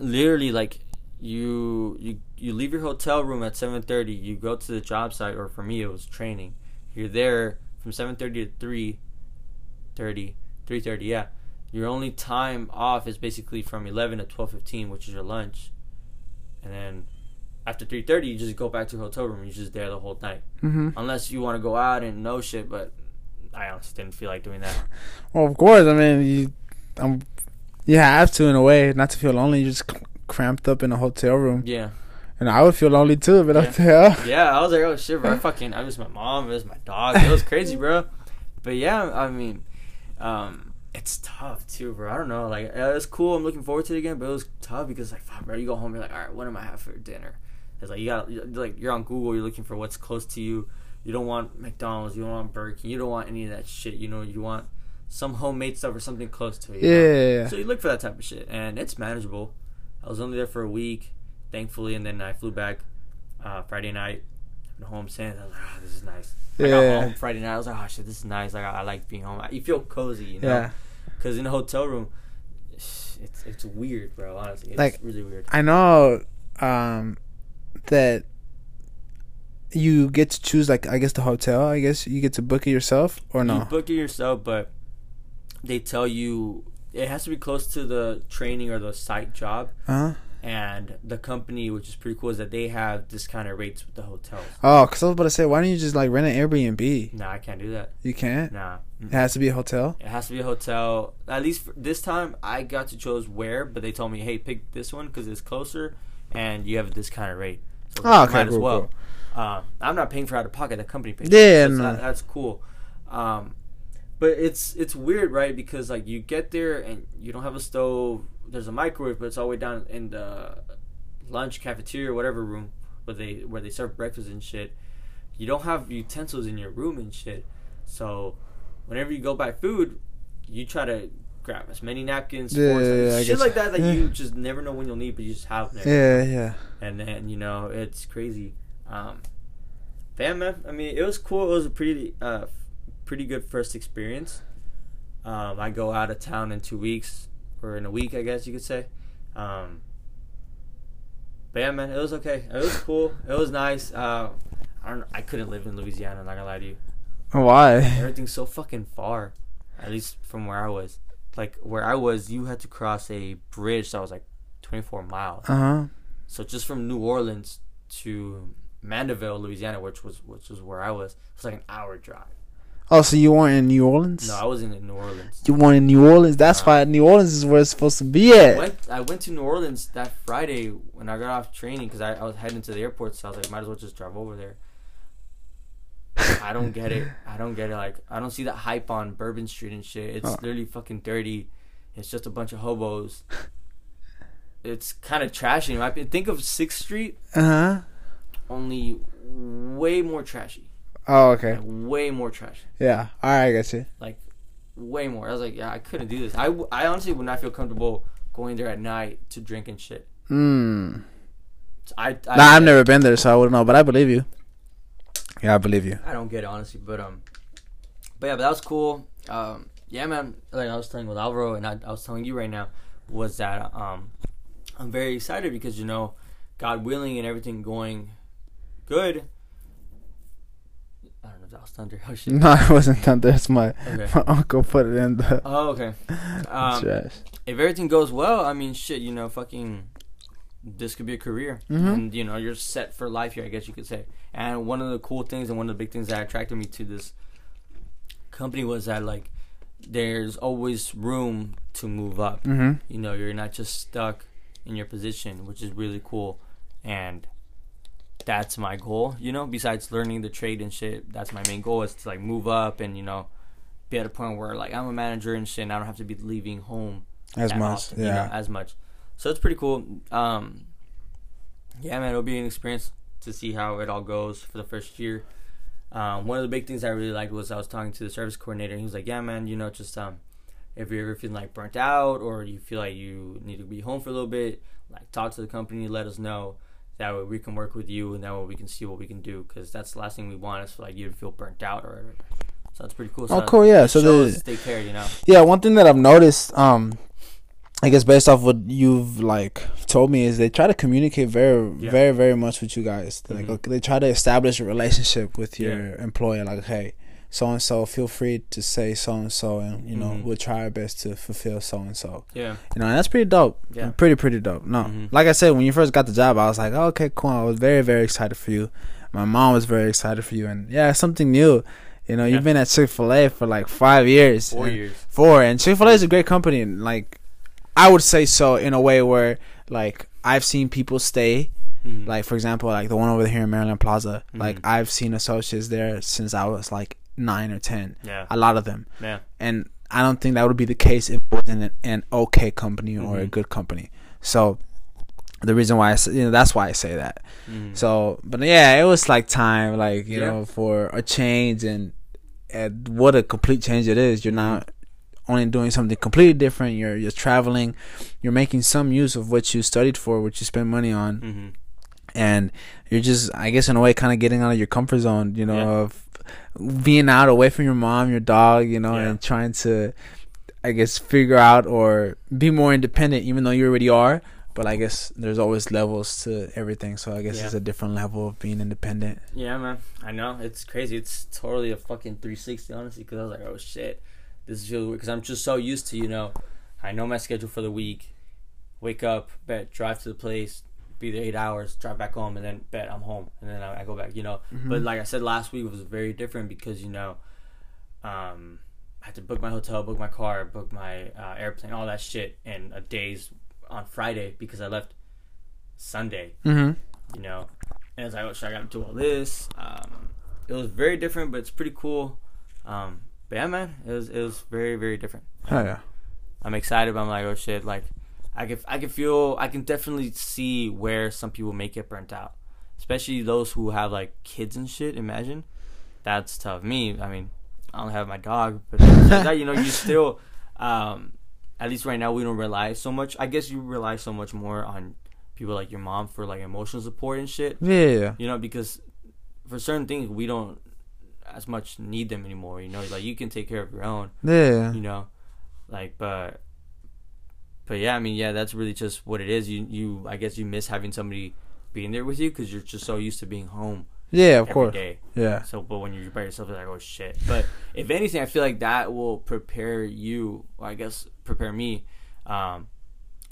literally, like you you you leave your hotel room at 7:30. You go to the job site, or for me, it was training. You're there from 7:30 to 3:30, 3:30. Yeah, your only time off is basically from 11 to 12:15, which is your lunch, and then after 3:30, you just go back to your hotel room. You're just there the whole night, hmm unless you want to go out and no shit. But I honestly didn't feel like doing that. Well, of course. I mean, you, um, you have to in a way not to feel lonely. You're just cramped up in a hotel room, Yeah. and I would feel lonely too. But Yeah. up <laughs> there, Yeah, I was like, oh shit, bro. I fucking, I miss my mom, I miss my dog. It was crazy, bro. But yeah, I mean, um, it's tough too, bro. I don't know. Like, uh, it's cool. I'm looking forward to it again, but it was tough because, like, fuck, bro. You go home, you're like, all right, what am I have for dinner? It's like you got, like, you're on Google, you're looking for what's close to you. You don't want McDonald's, you don't want Burger King, you don't want any of that shit. You know, you want some homemade stuff or something close to it. you know? yeah. So you look for that type of shit, and it's manageable. I was only there for a week, thankfully, and then I flew back uh, Friday night. And home since I was like, oh, this is nice. I got Yeah. home Friday night. I was like, oh shit, this is nice. Like I, I like being home. You feel cozy, you know? Yeah. Because in a hotel room, <sighs> it's it's weird, bro. Honestly, it's Like, really weird. I know um, that you get to choose, like, I guess the hotel. I guess you get to book it yourself or You no? book it yourself, but they tell you it has to be close to the training or the site job. Huh? And the company, which is pretty cool, is that they have discounted rates with the hotels. Oh, because I was about to say, why don't you just like rent an Airbnb? Nah, I can't do that. You can't. Nah. It has to be a hotel. It has to be a hotel. At least for this time, I got to choose where, but they told me, "Hey, pick this one because it's closer, and you have a discounted rate." So Oh, okay, might as cool, well. Um, I'm not paying for out of pocket. The company pays. Yeah, so no. that, that's cool. Um, but it's it's weird, right? Because like you get there and you don't have a stove. There's a microwave, but it's all the way down in the lunch cafeteria, whatever room where they where they serve breakfast and shit. You don't have utensils in your room and shit. So whenever you go buy food, you try to grab as many napkins, Yeah, forks, yeah, yeah, shit guess. like that that you just never know when you'll need, but you just have them there. Yeah, yeah. And then you know it's crazy. Um, yeah, man. I mean, it was cool. It was a pretty, uh, pretty good first experience. Um, I go out of town in two weeks, or in a week, I guess you could say. Um, but yeah, man, it was okay. It was cool. It was nice. Uh, I don't. I couldn't live in Louisiana. I'm not gonna lie to you. Why? Everything's so fucking far. At least from where I was. Like where I was, you had to cross a bridge that was like 24 miles. Uh huh. So just from New Orleans to Mandeville, Louisiana, which was which was where I was, it was like an hour drive. Oh, so you weren't in New Orleans? No, I wasn't in New Orleans. You weren't in New Orleans. That's why New Orleans is where it's supposed to be I at. went I went to New Orleans that Friday when I got off training because I, I was heading to the airport, so I was like, might as well just drive over there. <laughs> I don't get it. I don't get it. Like I don't see that hype on Bourbon Street and shit. It's Oh. literally fucking dirty. It's just a bunch of hobos. It's kind of trashy. Think of Sixth Street, Uh huh. only way more trashy. Oh, okay. Like, way more trash. Yeah. All right, I got you. Like way more. I was like, yeah, I couldn't do this. I, I honestly would not feel comfortable going there at night to drink and shit. Hmm. I, I Nah, I've never been there, so I wouldn't know. But I believe you. Yeah, I believe you. I don't get it honestly, but um, but yeah, but that was cool. Um, yeah, man. Like I was telling with Alvaro, and I, I was telling you right now, was that um, I'm very excited because you know, God willing, and everything going good. I don't know if that was thunder. <laughs> Oh shit. No, it wasn't thunder. It's my Okay. <laughs> my uncle put it in the Oh, okay. <laughs> Um, trash. if everything goes well, I mean, shit, you know, fucking, this could be a career, Mhm. and you know, you're set for life here, I guess you could say. And one of the cool things, and one of the big things that attracted me to this company was that like, there's always room to move up. Mm-hmm. You know, you're not just stuck in your position, which is really cool, and that's my goal. You know, besides learning the trade and shit, that's my main goal is to like move up and you know, be at a point where like I'm a manager and shit, and I don't have to be leaving home As much, often, you know, yeah. as much. So it's pretty cool. Um, yeah, man, it'll be an experience to see how it all goes for the first year. Um, one of the big things I really liked was I was talking to the service coordinator. and He was like, "Yeah, man, you know, just um, if you're ever feeling like burnt out or you feel like you need to be home for a little bit, like talk to the company, let us know. That way we can work with you, and that way we can see what we can do. Because that's the last thing we want is for like you to feel burnt out or whatever. So that's pretty cool. So Oh, cool, yeah. So the- they care, you know. Yeah, one thing that I've noticed, um, I guess based off what you've like told me, is they try to communicate very, Yeah. very, very much with you guys. Like, Mhm. okay, they try to establish a relationship with your Yeah. employer. Like, hey, so and so, feel free to say so and so, and you know, Mhm. we'll try our best to fulfill so and so. Yeah. You know, and that's pretty dope. Yeah. pretty, pretty dope. No, Mhm. like I said, when you first got the job, I was like, oh, okay, cool. I was very, very excited for you. My mom was very excited for you, and yeah, something new. You know, Yeah. you've been at Chick Fil A for like five years. Four years. Four, and Chick Fil A is a great company. And like, I would say so in a way where like I've seen people stay. Mhm. Like for example, like the one over here in Meyerland Plaza. Like Mhm. I've seen associates there since I was like nine or ten. yeah. A lot of them, Yeah. and I don't think that would be the case if it wasn't an, an okay company or a Mhm. good company. So the reason why I say, you know that's why I say that. Mhm. So, but yeah, it was like time, like you Yeah. know, for a change, and and what a complete change it is. You're not only doing something completely different. You're you're traveling, you're making some use of what you studied for, what you spend money on, Mhm. and you're just, I guess, in a way, kind of getting out of your comfort zone. You know, Yeah. of being out away from your mom, your dog, you know, Yeah. and trying to, I guess, figure out or be more independent, even though you already are. But I guess there's always levels to everything, so I guess Yeah. it's a different level of being independent. Yeah, man. I know it's crazy. It's totally a fucking 360, honestly. Because I was like, oh shit, this is really weird. Because I'm just so used to, you know, I know my schedule for the week. Wake up, bet, drive to the place, be there eight hours, drive back home, and then bet I'm home, and then I, I go back. You know, Mm-hmm. but like I said last week, was very different because you know, um, I had to book my hotel, book my car, book my uh, airplane, all that shit, in a days on Friday because I left Sunday Mm-hmm. you know. And it's like, oh, shit, I got to do all this. Um, it was very different, but it's pretty cool. Um, but yeah, man, it was it was very very different. Oh yeah. I'm excited, but I'm like, oh shit, like I can I can feel I can definitely see where some people may get burnt out, especially those who have like kids and shit. Imagine that's tough. Me, I mean, I don't have my dog, but that, you know, you still, <laughs> um, at least right now, we don't rely so much. I guess you rely so much more on people like your mom for like emotional support and shit. Yeah. yeah. You know, because for certain things we don't as much need them anymore. You know, like you can take care of your own Yeah. you know like but but yeah i mean yeah that's really just what it is you you i guess you miss having somebody being there with you because you're just so used to being home Yeah, of every course. day Yeah. so but when you're by yourself you're like oh shit but if anything i feel like that will prepare you or i guess prepare me um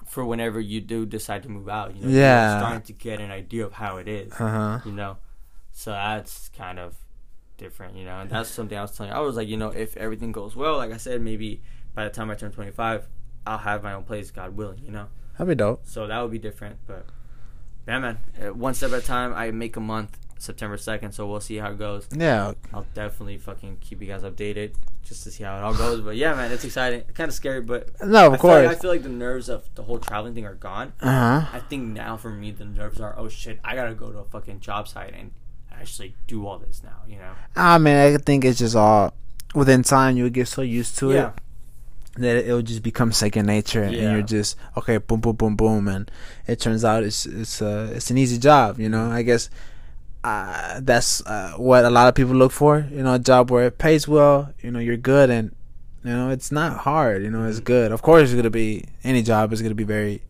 for whenever you do decide to move out you know Yeah. you're starting to get an idea of how it is Uh huh. you know so that's kind of different you know and that's something i was telling you i was like you know if everything goes well like i said maybe by the time i turn 25 i'll have my own place god willing you know? That'd be dope. so that would be different but yeah man. Uh, one step at a time i make a month september 2nd so we'll see how it goes. Yeah. i'll definitely fucking keep you guys updated just to see how it all goes but yeah man it's exciting. Kind of scary but No, of I feel, like, I feel like the nerves of the whole traveling thing are gone. Uh huh. I think now for me the nerves are oh shit I gotta go to a fucking job site and actually do all this now you know? I mean, I think it's just all within time you'll get so used to yeah. it that it'll just become second nature, and you're just okay, boom, boom, boom, boom, and it turns out it's it's uh it's an easy job, you know. I guess uh, that's uh, what a lot of people look for. You know, a job where it pays well. You know, you're good, and you know it's not hard. You know, it's good. Of course, it's gonna be any job is gonna be very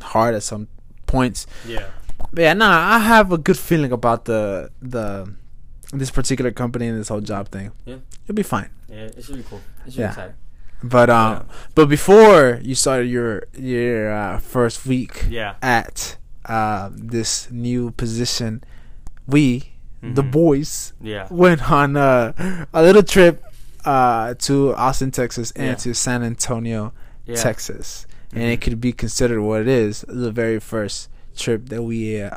hard at some points. Yeah. But yeah, nah, I have a good feeling about the the this particular company and this whole job thing. Yeah. it'll be fine. Yeah, it should be cool. It should Yeah. be exciting. But um, but before you started your your uh, first week Yeah. at uh, this new position, we the Mhm. boys Yeah. went on uh, a little trip uh, to Austin, Texas, and Yeah. to San Antonio, Yeah. Texas, and Mhm. it could be considered what it is the very first trip that we uh,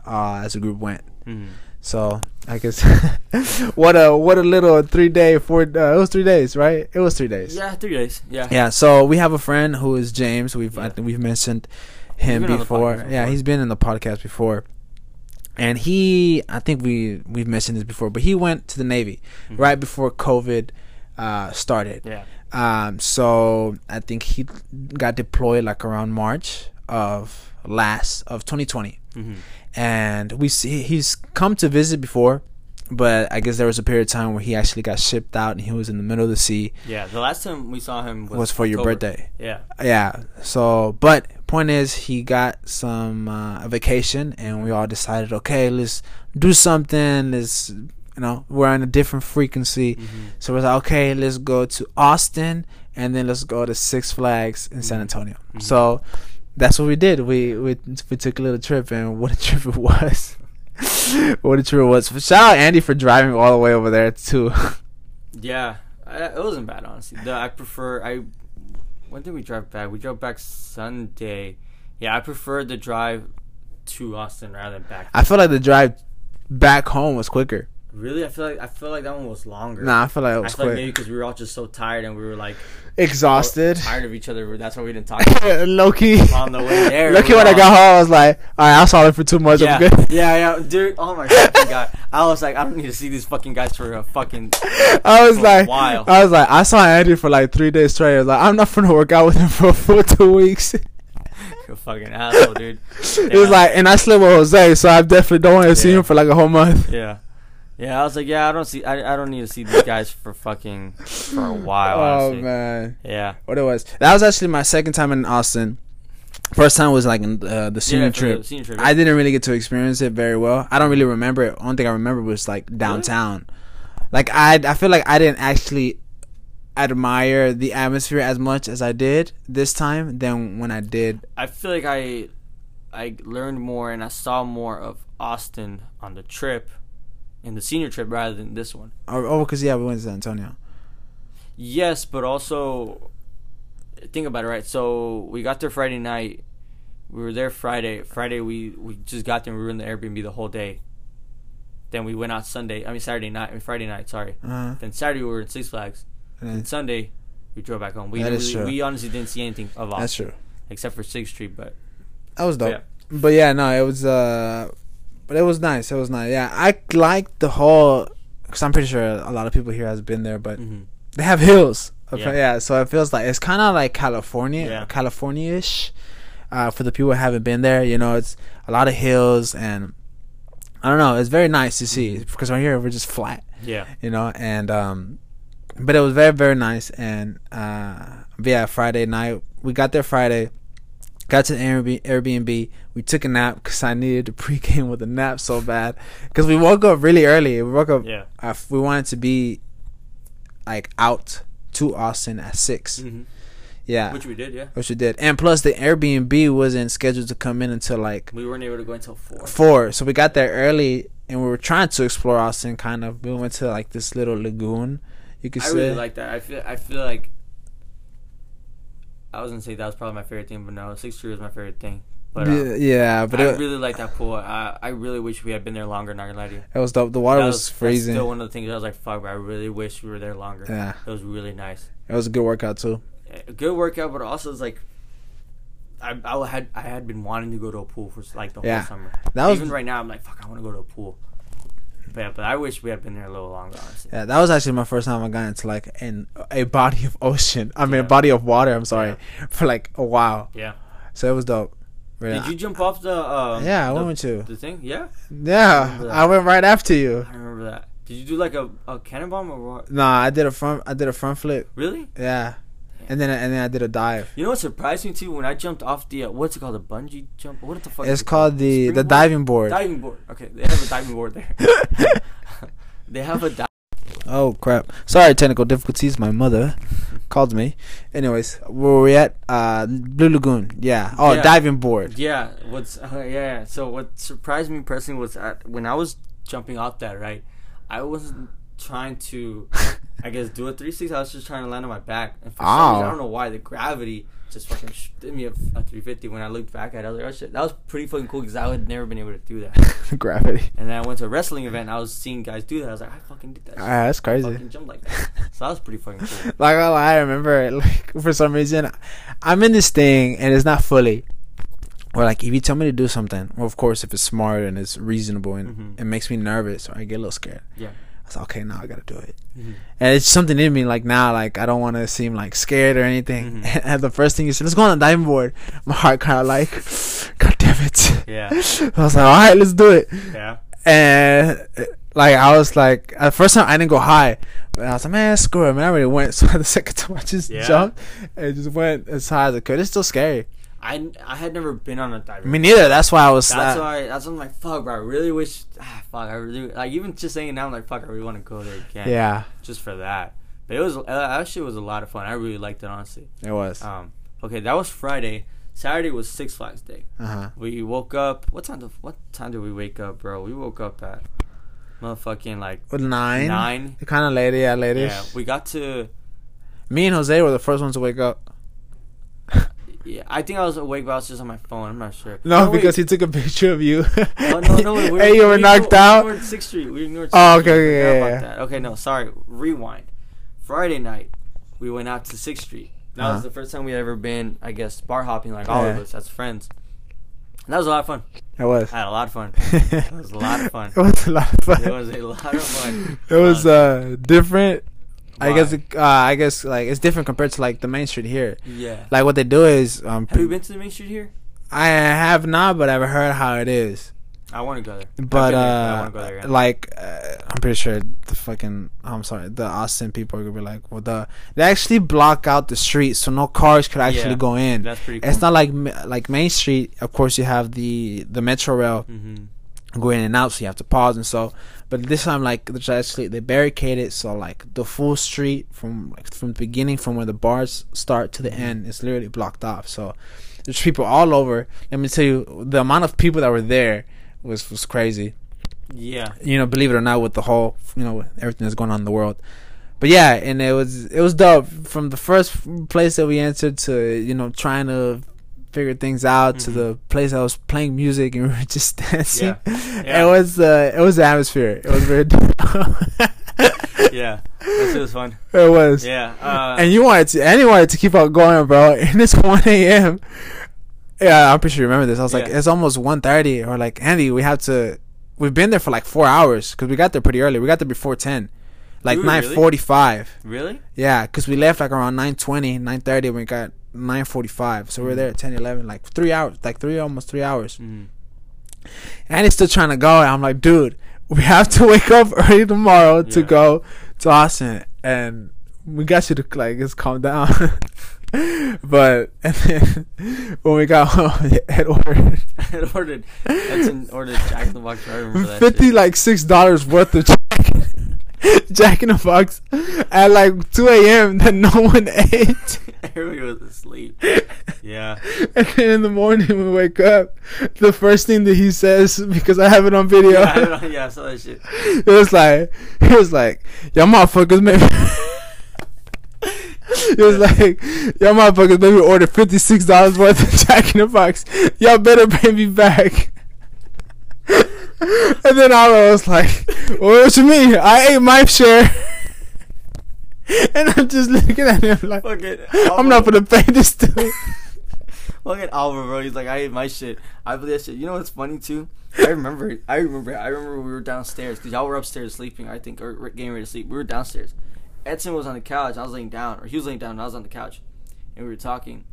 as a group went. Mhm. So I guess. <laughs> What a what a little three day four uh, it was three days right? It was three days. Yeah, three days. Yeah. yeah so we have a friend who is James. We've I think we've mentioned him the before. yeah he's been in the podcast before. And he I think we we've mentioned this before but he went to the Navy Mhm. right before COVID uh, started. Yeah. um, so I think he got deployed like around March of last of 2020 Mm-hmm. and we see he's come to visit before but i guess there was a period of time where he actually got shipped out and he was in the middle of the sea Yeah. The last time we saw him was, was, for your birthday Yeah. yeah so but point is he got some uh, vacation and we all decided okay let's do something let's you know we're on a different frequency Mm-hmm. so we're like okay let's go to austin and then let's go to six flags in san Mhm. antonio Mhm. so that's what we did we we, we took a little trip and what a <laughs> trip it was what a trip it was shout out andy for driving all the way over there too <laughs> Yeah. I, it wasn't bad, honestly. The, I prefer. I. When did we drive back? We drove back Sunday. Yeah, I prefer the drive to Austin rather than back. i feel like the drive back home was quicker really, I feel like I feel like that one was longer. nah i feel like it I was feel like quick maybe because we were all just so tired and we were like exhausted tired of each other. That's why we didn't talk <laughs> low-key on the way there. We <laughs> when I got home, I was like, "All right, I'll solve for too much. Yeah, I'm good." yeah, yeah, dude. Oh my fucking god! I was like, I don't need to see these fucking guys for a fucking. <laughs> I was like, while. I was like, I saw Andy for like three days straight. I was like, I'm not gonna work out with him for for two weeks. You fucking asshole, dude. It was like, and I slept with Jose, so I definitely don't want to see him for like a whole month. Yeah. Yeah, I was like, yeah, I don't see, I, I don't need to see these guys for fucking for a while. oh honestly. man, Yeah. what it was? That was actually my second time in Austin. First time was like in uh, the senior yeah, trip. The senior trip. I didn't really get to experience it very well. I don't really remember it. One thing I remember was like downtown. Like I, I feel like I didn't actually admire the atmosphere as much as I did this time than when I did. I feel like I, I learned more and I saw more of Austin on the trip, in the senior trip rather than this one. Oh, oh, because yeah, we went to San Antonio. Yes, but also think about it, right? So we got there Friday night. We were there Friday. Friday we we just got there. We were in the Airbnb the whole day. Then we went out Sunday. I mean Saturday night. I mean Friday night. Sorry. Uh-huh. Then Saturday we were in Six Flags. and then- Sunday we drove back home. We That really, true. we honestly didn't see anything of Austin that's true. except for Sixth Street. But That was dope. yeah, But yeah, no, it was. uh But it was nice. It was nice. Yeah, I liked the whole. Because I'm pretty sure a lot of people here has been there, but hmm they have hills. Yeah. Yeah. so it feels like it's kind of like California, Yeah. California-ish. Uh, for the people who haven't been there, you know, it's a lot of hills and I don't know. It's very nice to see because right here we're just flat, yeah, you know, and um, but it was very very nice and uh, yeah, Friday night we got there Friday. Got to the Airbnb. We took a nap because I needed to pregame <laughs> with a nap so bad. Because we woke up really early. We woke up yeah. uh, we wanted to be like out to Austin at 6 mm-hmm. Yeah, Which we did. Yeah, which we did, and plus the Airbnb wasn't scheduled to come in until like we weren't able to go until four. four. So we got there early, and we were trying to explore Austin. Kind of, we went to like this little lagoon. You could see. I say. really like that. I feel I feel like I was gonna say that was probably my favorite thing, but no, Sixth Street was my favorite thing. But uh, yeah, but I it, really like that pool. I I really wish we had been there longer. Not gonna lie to you. it was dope. The water That was, that's freezing. still one of the things I was like, fuck. But I really wish we were there longer. yeah, It was really nice. it was a good workout too. A good workout, but also it's like. I, I had I had been wanting to go to a pool for like the Yeah. whole summer. That was Even right now, I'm like, fuck, I want to go to a pool. But, yeah, but I wish we had been there a little longer, honestly. Yeah, that was actually my first time I got into like in a body of ocean. I mean, a body of water. I'm sorry <laughs> for like a while. Yeah. So it was dope. Really. Did you jump off the? Um, yeah, I the, went to. the thing. Yeah, Yeah, that. I went right after you. I remember that. Did you do like a, a cannon bomb or what? Nah, I did a front. I did a front flip. Really? Yeah, and then and then I did a dive. You know what surprised me too? When I jumped off the uh, what's it called, a bungee jump? What the fuck? is It's it called the the diving board. diving board. Okay, they have a diving board there. <laughs> they have a di- Oh crap! Sorry, technical difficulties. My mother called me. Anyways, where were we at? Uh, Blue Lagoon. Yeah. Oh, Yeah. diving board. Yeah, what's uh, yeah. So what surprised me personally was when I was jumping off that right, I wasn't trying to, <laughs> I guess, do a 360. I was just trying to land on my back, and for some reason, I don't know why the gravity just fucking sh- did me a, a 350. When I looked back at it, I was like, oh shit, that was pretty fucking cool because I would never been able to do that. <laughs> Gravity. And then I went to a wrestling event. and I was seeing guys do that. I was like, I fucking did that. Ah, shit. that's I crazy. fucking jumped like that. So that was pretty fucking cool. <laughs> Like I I remember, like for some reason, I'm in this thing and it's not fully. Or like if you tell me to do something, well, of course, if it's smart and it's reasonable and Mhm. it makes me nervous or I get a little scared, Yeah. Like, okay, now I gotta do it. Mhm. And it's something in me like now, like I don't want to seem like scared or anything. Mhm. <laughs> And the first thing you said, let's go on the diving board. My heart kind of like, God damn it. Yeah. <laughs> I was like, all right, let's do it. Yeah. And uh, like I was like, at the first time I didn't go high, but I was like, man, screw it, man. I already went. <laughs> So the second time I just Yeah. jumped and just went as high as I could. It's still scary. I, I had never been on a diving. Me neither. That's why I was. That's uh, why. That's why I'm like, fuck, bro. I really wish. Ah, fuck. I really like even just saying it now. I'm like, fuck. I really want to go there again. yeah, Just for that. But it was uh, actually was a lot of fun. I really liked it honestly. it was. Um. Okay, that was Friday. Saturday was Six Flags Day. Uh-huh. We woke up. What time? Did, what time did we wake up, bro? We woke up at motherfucking like nine. nine. Kind of late, yeah, late Yeah, we got to. Me and Jose were the first ones to wake up. Yeah, I think I was awake, but I was just on my phone. I'm not sure. No, Oh, wait. because he took a picture of you. Oh, no, no, <laughs> wait, we hey, you were we knocked ignored- out. We ignored Sixth Street. We ignored. Oh, Sixth okay, Street. yeah, yeah, yeah. that. Okay, no, sorry. Rewind. Friday night, we went out to Sixth Street. That Uh-huh. was the first time we had ever been, I guess, bar hopping like all of us as friends. And that was a lot of fun. It was. I had a lot of fun. <laughs> It was a lot of fun. It was a lot of fun. It was a lot of fun. It was Uh, uh I guess uh, I guess like it's different compared to like the main street here. Yeah. Like what they do is um Have you been to the main street here? I have not, but I've heard how it is. I want to go there. But been there, I want uh, go there. like uh, I'm pretty sure the fucking I'm sorry, the Austin people are gonna be like, well, the they actually block out the street so no cars could actually Yeah. go in. That's pretty cool. It's not like like Main Street. Of course, you have the the Metro Rail hmm go in and out, so you have to pause and so. But this time, like there's actually they barricade it, so like the full street from like, from the beginning, from where the bars start to the Mm-hmm. end, is literally blocked off. So there's people all over. Let me tell you, the amount of people that were there was was crazy. Yeah. You know, believe it or not, with the whole you know everything that's going on in the world. But yeah, and it was it was dope from the first place that we entered to you know trying to figure things out to Mhm. the place I was playing music and <laughs> we were just dancing. Yeah. <laughs> Yeah. It was uh, it was the atmosphere. It was very. <laughs> Yeah. it was fun. It was. Yeah. Uh, And you wanted to and you wanted to keep on going, bro. And it's one AM. Yeah, I'm pretty sure you remember this. I was like, it's almost 1.30 or like Andy, we have to we've been there for like four hours because we got there pretty early. We got there before ten. Like Ooh, nine really? really? Yeah, because we left like around 9.20, 9.30 and we got 9.45. So we we're there at 10, 11, like three hours, like three, almost three hours. hmm And he's still trying to go. And I'm like, dude, we have to <laughs> wake up early tomorrow to go to Austin. And we got you to like just calm down. <laughs> but <laughs> and then when we got home, it ordered I had ordered. That's an ordered Jack in the Box. I remember that. fifty shit. like six dollars worth of Jack, <laughs> Jack in the Box at like two a.m. that no one ate. <laughs> Everybody was asleep. <laughs> Yeah. And then in the morning we wake up, the first thing that he says because I have it on video. Yeah, I, know, yeah, I saw that shit. it was like he was like, Y'all motherfuckers maybe It was like, Y'all motherfuckers maybe order fifty six dollars worth of Jack in the Box. Y'all better pay me back. <laughs> and then I was like, well, you mean? I ate my share. <laughs> and I'm just looking at him like Fucking I'm not gonna pay this <laughs> dude. Look at Albert, bro. He's like, I ate my shit. I believe that shit. You know what's funny too? I remember. it. I remember. I remember we were downstairs because y'all were upstairs sleeping. I think or getting ready to sleep. We were downstairs. Edson was on the couch. I was laying down, or he was laying down. and I was on the couch, and we were talking.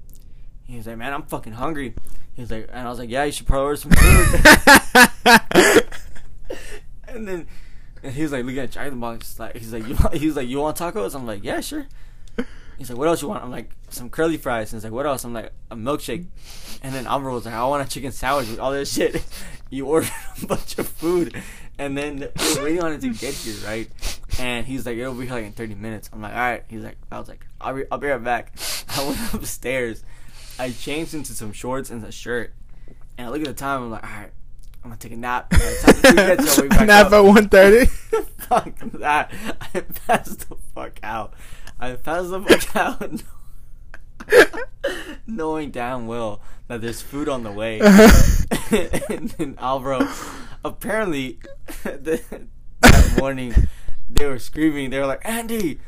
He was like, man, I'm fucking hungry. He was like, and I was like, yeah, you should probably order some food. <laughs> and then and he was like looking at Dragon Box, like he's like, you want, he was like, you want tacos? I'm like, yeah, sure. He's like, what else you want? I'm like, some curly fries. And he's like, what else? I'm like, a milkshake. And then Amber was like, I want a chicken sandwich with all this shit. <laughs> you ordered a bunch of food, and then we're waiting on it to get here, right? And he's like, it'll be here like in 30 minutes. I'm like, all right. He's like, I was like, I'll be, I'll be right back. <laughs> I went upstairs. I changed into some shorts and a shirt. And I look at the time. I'm like, all right, I'm gonna take a nap. By time the <laughs> food gets here, I'll wake back Nap at one thirty. <laughs> fuck that. I passed the fuck out. I passed the fuck <laughs> out. Knowing damn well that there's food on the way. and then Alvaro, apparently, the, that morning, they were screaming. They were like, Andy,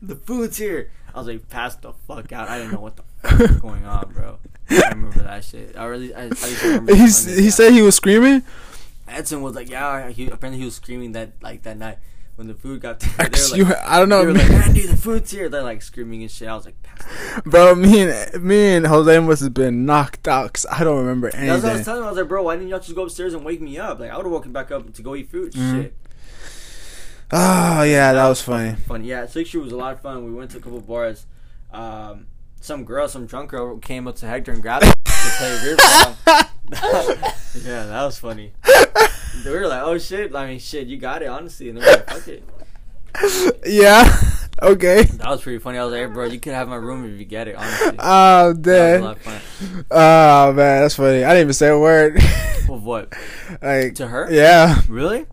the food's here. I was like, pass the fuck out. I didn't know what the fuck was <laughs> going on, bro. I remember that shit. I really, I, I just <laughs> remember. he he said he was screaming. Edson was like, yeah, he, apparently he was screaming that like that night when the food got there. Were You- I don't know, They were like, Andy, the food's here. They're like screaming and shit. I was like, pass. Bro, me and me and Jose must have been knocked out 'cause I don't remember anything. That's what I was telling him. I was like, bro, why didn't y'all just go upstairs and wake me up? Like, I would have woken back up to go eat food. Mhm. Shit. Oh yeah, that was funny. Fun. Yeah, Sixth Street was a lot of fun. We went to a couple bars. Um, some girl, some drunk girl came up to Hector and grabbed him to play beer pong. <laughs> yeah, that was funny. We were like, oh shit. I mean, shit, you got it, honestly. And they were like, fuck it. yeah. Okay. That was pretty funny. I was like, hey, bro, you could have my room if you get it, honestly. <laughs> Oh damn. lot of fun. Oh man, that's funny. I didn't even say a word. Of what? <laughs> like To her? Yeah. Really?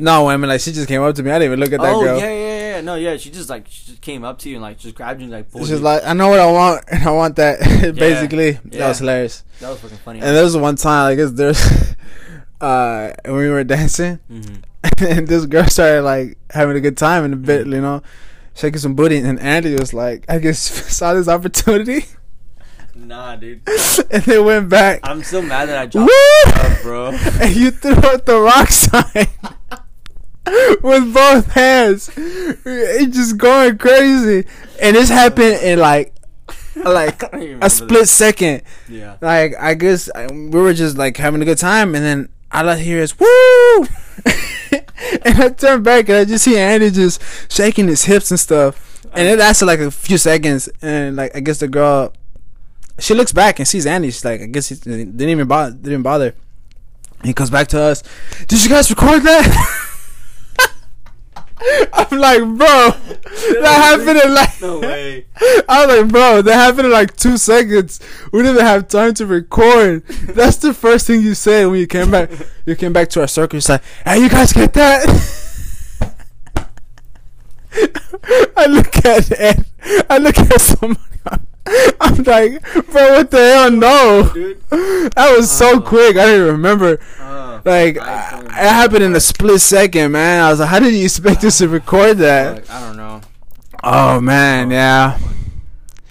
No, I mean like she just came up to me. I didn't even look at that oh, girl. yeah, yeah, yeah. No, yeah. She just like she just came up to you and like just grabbed you and like pulled It's you. like I know what I want <laughs> and I want that. <laughs> Basically, that was hilarious. that was fucking funny. And there was one time, I guess there's, <laughs> uh, when we were dancing, hmm and this girl started like having a good time in the bit, you know, shaking some booty, and Andy was like, I guess saw this opportunity, Nah, dude. and they went back. I'm still mad that I dropped Woo! Up, bro. <laughs> and you threw out the rock sign <laughs> with both hands. It's just going crazy, and this happened in like, <laughs> like I don't even a remember split second. Yeah. like I guess I, we were just like having a good time, and then all I hear is woo, and I turn back and I just see Andy just shaking his hips and stuff, and it lasted like a few seconds, and like I guess the girl, she looks back and sees Andy. She's like, I guess he didn't even bother. Didn't bother. He comes back to us. Did you guys record that? <laughs> I'm like, bro, that happened in like. No way. <laughs> I was like, bro, that happened in like two seconds. We didn't have time to record. That's the first thing you said when you came back. <laughs> You came back to our circle. It's like, hey, you guys get that? I look at Ed. I look at somebody. <laughs> I'm like, bro, what the hell? No. Dude. That was so Oh. quick. I didn't remember. Uh, Like, I it happened in a split second, man. I was like, how did you expect us to record that? like, I don't know. Oh, man, yeah.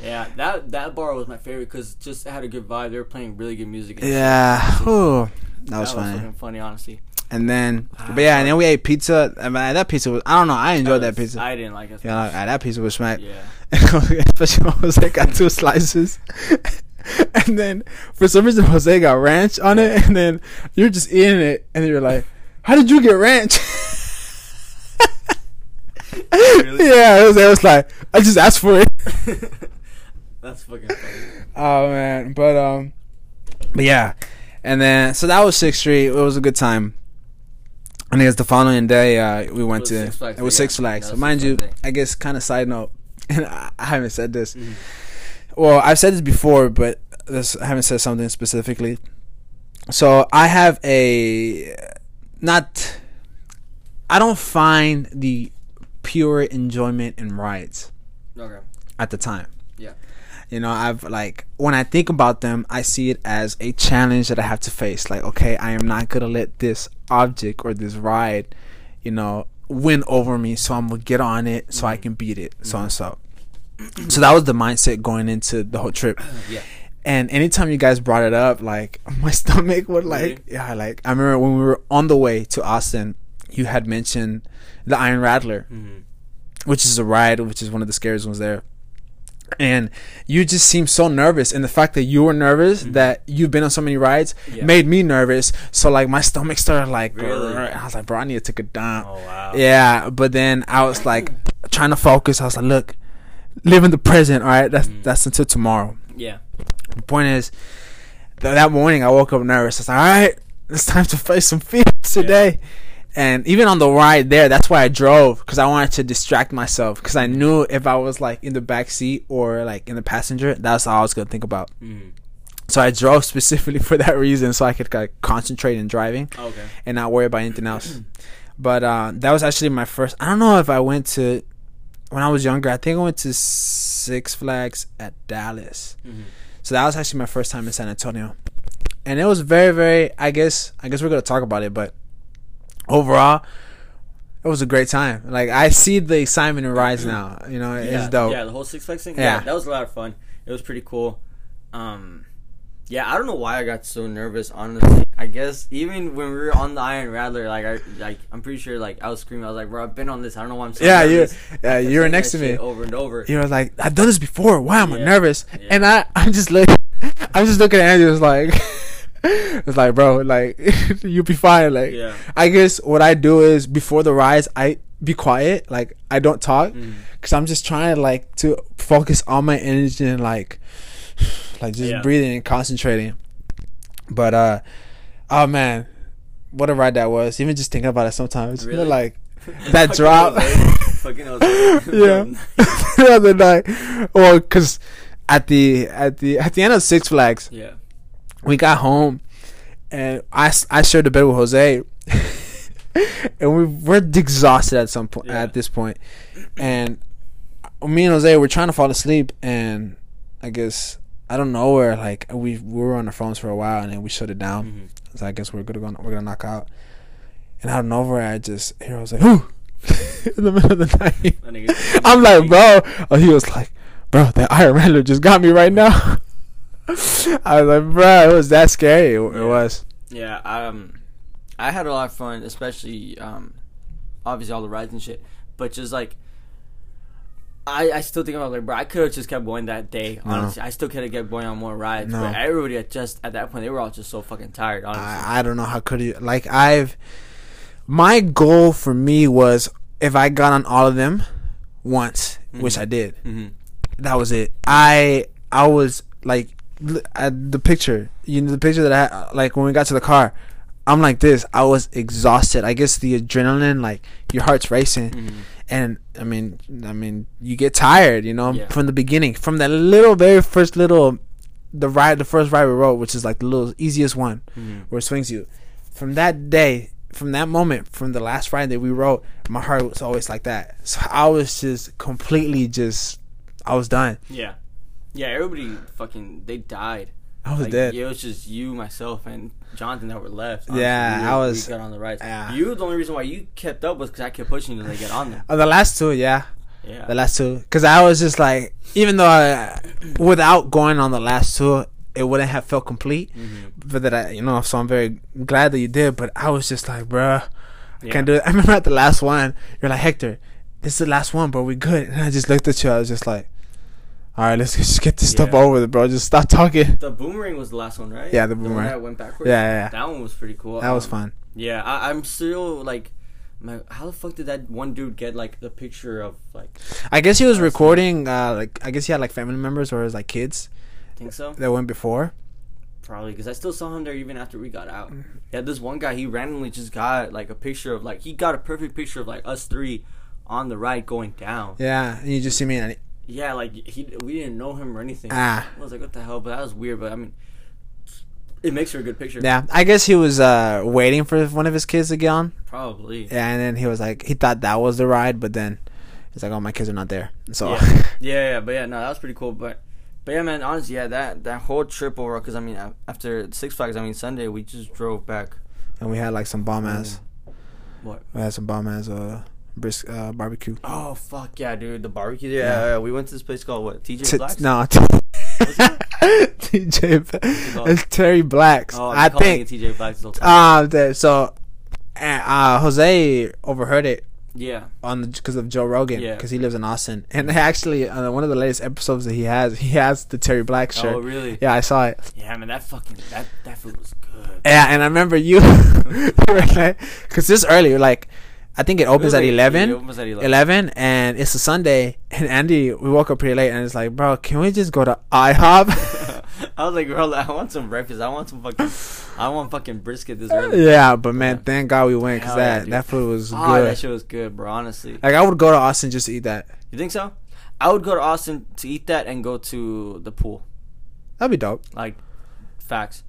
Yeah, that that bar was my favorite because just had a good vibe. They were playing really good music. Yeah. Whew. That was that funny. was fucking funny, honestly. And then, Ah, but yeah, and then we ate pizza. I mean, that pizza was, I don't know, I enjoyed that was- pizza. I didn't like it. Yeah, like, that pizza was smack. Yeah. <laughs> Especially when Jose got two slices. <laughs> and then, for some reason, Jose got ranch on it. And then you're just eating it. And you're like, how did you get ranch? Really? <laughs> yeah, Jose was like, I just asked for it. That's fucking funny. Oh, man. But, um, but yeah. And then, so that was 6th Street. It was a good time. And I guess the following day, uh, we went was to Six Flags it was Six. Flags. Was mind Six you, Flags. I guess kind of side note, <laughs> and I, haven't said this. Mhm. Well, I've said this before, but this I haven't said something specifically. So I have a not. I don't find the pure enjoyment in rides Okay. at the time. You know, I've like when I think about them, I see it as a challenge that I have to face. Like, okay, I am not gonna let this object or this ride, you know, win over me. So I'm gonna get on it so I can beat it. So and so. So that was the mindset going into the whole trip. Yeah. And anytime you guys brought it up, like <laughs> my stomach would like, Really? yeah, like I remember when we were on the way to Austin, you had mentioned the Iron Rattler hmm which is a ride, which is one of the scariest ones there. And you just seem so nervous and the fact that you were nervous Mm-hmm. that you've been on so many rides Yeah. made me nervous so like my stomach started like Really? i was like bro i need to take a dump Oh wow. yeah but then i was like trying to focus i was like look live in the present all right that's Mhm. that's until tomorrow Yeah. the point is th- that morning i woke up nervous i was like all right it's time to face some fears today and even on the ride there that's why i drove because i wanted to distract myself because i knew if i was like in the back seat or like in the passenger that's all i was gonna think about Mm. so i drove <laughs> specifically for that reason so i could like concentrate in driving Okay. and not worry about anything else but uh, that was actually my first i don't know if i went to when i was younger i think i went to six flags at dallas Mhm. so that was actually my first time in San Antonio. And it was very, very I guess I guess we're gonna talk about it, but overall it was a great time. Like I see the excitement in rides now. You know, yeah, it's dope. Yeah, the whole Six Flags thing. Yeah. Yeah. that was a lot of fun. It was pretty cool. Um, yeah, I don't know why I got so nervous. Honestly, I guess even when we were on the Iron Rattler, like I like I'm pretty sure like I was screaming. I was like, "Bro, I've been on this. I don't know why I'm so Yeah, you nervous." yeah, I kept you were next to me. over and over. You were like, I've done this before. Why am I nervous? Yeah. And I, I'm just like, <laughs> I'm just looking at Andy. It's like, <laughs> <laughs> it's like, bro, like <laughs> you'll be fine. Like, Yeah. I guess what I do is before the rides, I be quiet. Like, I don't talk because I'm just trying like to focus all my energy and like, <sighs> like just Yeah. breathing and concentrating. But uh, oh man, what a ride that was. Even just thinking about it sometimes, Really? like <laughs> that drop. Yeah. the other night. Well, because at the at the at the end of Six Flags, yeah. We got home, and I, I shared the bed with Jose, <laughs> and we we're exhausted at some point Yeah. at this point, and me and Jose were trying to fall asleep, and I guess I don't know where like we, we were on our phones for a while, and then we shut it down. Mhm. So I guess we're gonna go, we're gonna knock out, and out of nowhere I just hear I was like, "Whoo!" in the middle of the night. I'm like, bro. Oh, he was like, bro, that Iron Rattler just got me right now. <laughs> <laughs> I was like, bro, it was that scary. It, Yeah. was. Yeah, um, I had a lot of fun, especially um, obviously all the rides and shit. But just like, I I still think about like, bro, I could have just kept going that day. No. Honestly, I still could have kept going on more rides. No. But everybody at just at that point, they were all just so fucking tired. Honestly, I, I don't know how could you like I've my goal for me was if I got on all of them once, which Mhm. I did. hmm That was it. I I was like at the picture, you know, the picture that I had, like when we got to the car. I'm like this. I was exhausted. I guess the adrenaline, like your heart's racing. hmm and I mean, I mean, you get tired, you know, Yeah. from the beginning, from that little, very first little, the ride, the first ride we rode, which is like the little easiest one, hmm where it swings you. From that day, from that moment, from the last ride that we rode, my heart was always like that. So I was just completely just, I was done. Yeah, yeah. Everybody fucking they died. I was like, dead. It was just you, myself, and Jonathan that were left. Yeah, we, I was- We got on the rides. Yeah. You, the only reason why you kept up was because I kept pushing you to get on there. Uh, the last two, yeah, Yeah. the last two, because I was just like, even though I, without going on the last two, it wouldn't have felt complete. hmm but that I, you know, so I'm very glad that you did. But I was just like, bruh, I Yeah. can't do it. <laughs> I remember at the last one, you're like, Hector, this is the last one, bro. We good. And I just looked at you. I was just like, all right, let's <laughs> just get this stuff over with, bro. Just stop talking. The boomerang was the last one, right? Yeah, the boomerang. that went backwards. Yeah, yeah, yeah. That one was pretty cool. That was Um, fun. Yeah, I, I'm still like, my, how the fuck did that one dude get like the picture of like? I guess he was recording. Uh, like I guess he had like family members or his like kids Think so? that went before. Probably because I still saw him there even after we got out. Mm-hmm. Yeah, this one guy he randomly just got like a picture of like he got a perfect picture of like us three on the ride going down. Yeah, and you just see me. And Yeah, like he we didn't know him or anything. ah, I was like, what the hell? But that was weird. But I mean, it makes for a good picture. yeah. I guess he was uh waiting for one of his kids to get on. Probably. Yeah, and then he was like, he thought that was the ride, but then he's like, oh, my kids are not there. So Yeah. <laughs> Yeah, yeah, but yeah, no, that was pretty cool. But, but yeah, man, honestly, yeah, that that whole trip over, because I mean, after Six Flags, I mean, Sunday we just drove back. and we had like some bomb ass. What? We had some bomb ass uh uh barbecue. Oh fuck yeah, dude, the barbecue. Yeah, yeah. yeah, we went to this place called what? TJ T- Black's. no, <laughs> TJ, it's Terry Blacks. Oh, I think. TJ Black's the time. Uh, so, uh, uh, Jose overheard it Yeah. on because of Joe Rogan Yeah. because he lives in Austin and actually uh, one of the latest episodes that he has he has the Terry Black shirt. Oh, really? Yeah, I saw it. Yeah, I man, that fucking that that food was good. Yeah, and I remember you <laughs> because this earlier, like I think it opens at like- eleven. It opens at 11. 11 and it's a Sunday and Andy we woke up pretty late and it's like bro can we just go to IHOP <laughs> I was like, bro, I want some breakfast. I want some fucking, I want fucking brisket this early. yeah but man Yeah. thank God we went because Hell yeah, that that food was Oh, good that shit was good, bro. Honestly, like I would go to Austin just to eat that you think so? I would go to Austin to eat that and go to the pool. that'd be dope Like, facts,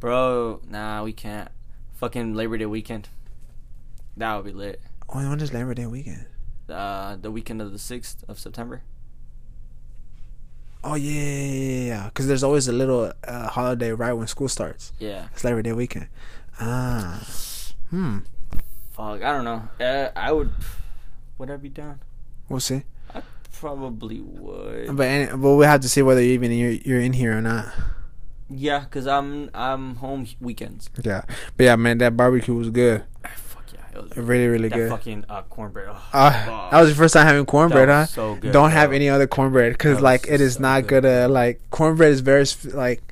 bro. Nah, we can't. Fucking Labor Day weekend. That would be lit. when, when is Labor Day weekend Uh, the weekend of the sixth of September. oh yeah yeah yeah because there's always a little uh, holiday right when school starts Yeah. it's Labor Day weekend ah hmm Fuck, I don't know. Uh, I would. Would I be down? we'll see I Probably would. but any, but we have to see whether you even you're, you're in here or not Yeah, cause I'm I'm home weekends. yeah but yeah man that barbecue was good it was really really that good fucking uh, cornbread. Oh, uh, that was your first time having cornbread That huh So good. don't have any other cornbread because like it is so not good. Uh, like cornbread is very like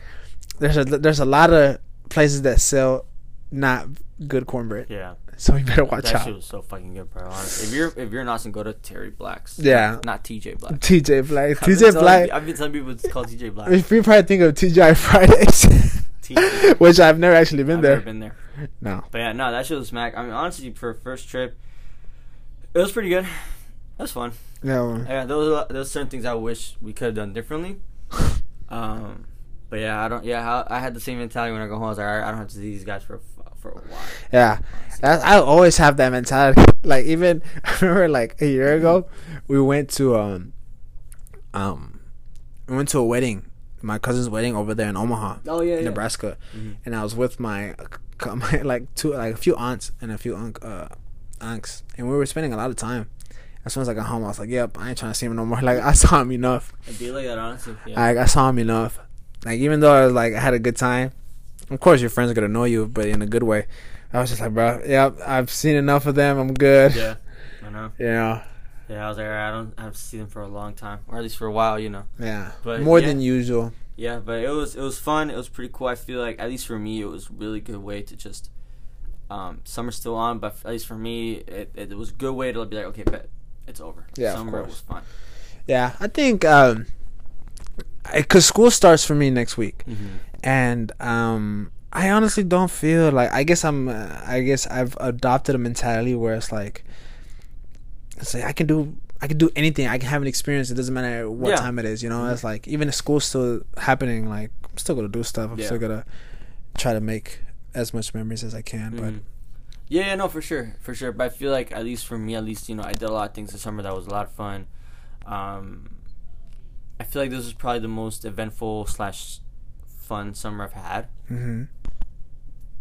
there's a there's a lot of places that sell not good cornbread, Yeah, so you better watch that out. shit was so fucking good, bro. Honestly. If you're if you're in Austin, go to Terry Black's. Yeah. not TJ Black. TJ Black, TJ telling- Black. I've been telling people it's called TJ Black. If you probably think of TGI Fridays, TJ. <laughs> which I've never actually been I've there. never been there. No, But yeah, no, that shit was smack. I mean, honestly, for a first trip, it was pretty good. It was fun. no. Yeah, those a lot, certain things I wish we could have done differently. <laughs> Um, but yeah, I don't. Yeah, I, I had the same mentality when I go home. I was like, right, I don't have to see these guys for for a while. Yeah, I always have that mentality. Like even <laughs> I remember like a year ago, we went to um um we went to a wedding, my cousin's wedding over there in Omaha. Oh yeah, Nebraska, Mhm. and I was with my, my <laughs> like two like a few aunts and a few unc uh, unks, and we were spending a lot of time. As soon as I got home, I was like, "Yep, I ain't trying to see him no more." <laughs> Like I saw him enough. It'd be like that, honestly. Yeah. Like I saw him enough. Like even though I was like I had a good time, of course your friends are gonna know you, but in a good way. I was just like, bro, yep, I've seen enough of them. I'm good. yeah, <laughs> I know. Know, Yeah, I was like, I don't have to see them for a long time, or at least for a while, you know. yeah, But, more yeah. than usual. Yeah, but it was it was fun. It was pretty cool. I feel like at least for me, it was a really good way to just. Um, summer's still on, but at least for me, it, it, was a good way to be like, okay, bet it's over. Yeah, summer was fun. Yeah, I think um, because school starts for me next week. Mm-hmm. and um I honestly don't feel like I guess I'm uh, I guess I've adopted a mentality where it's like it's like I can do I can do anything I can have an experience it doesn't matter what Yeah. time it is you know it's like even if school's still happening like I'm still gonna do stuff I'm Yeah. still gonna try to make as much memories as I can but Mhm. Yeah, yeah, no, for sure, for sure. But I feel like at least for me, at least you know, I did a lot of things this summer that was a lot of fun. Um, I feel like this was probably the most eventful slash fun summer I've had. hmm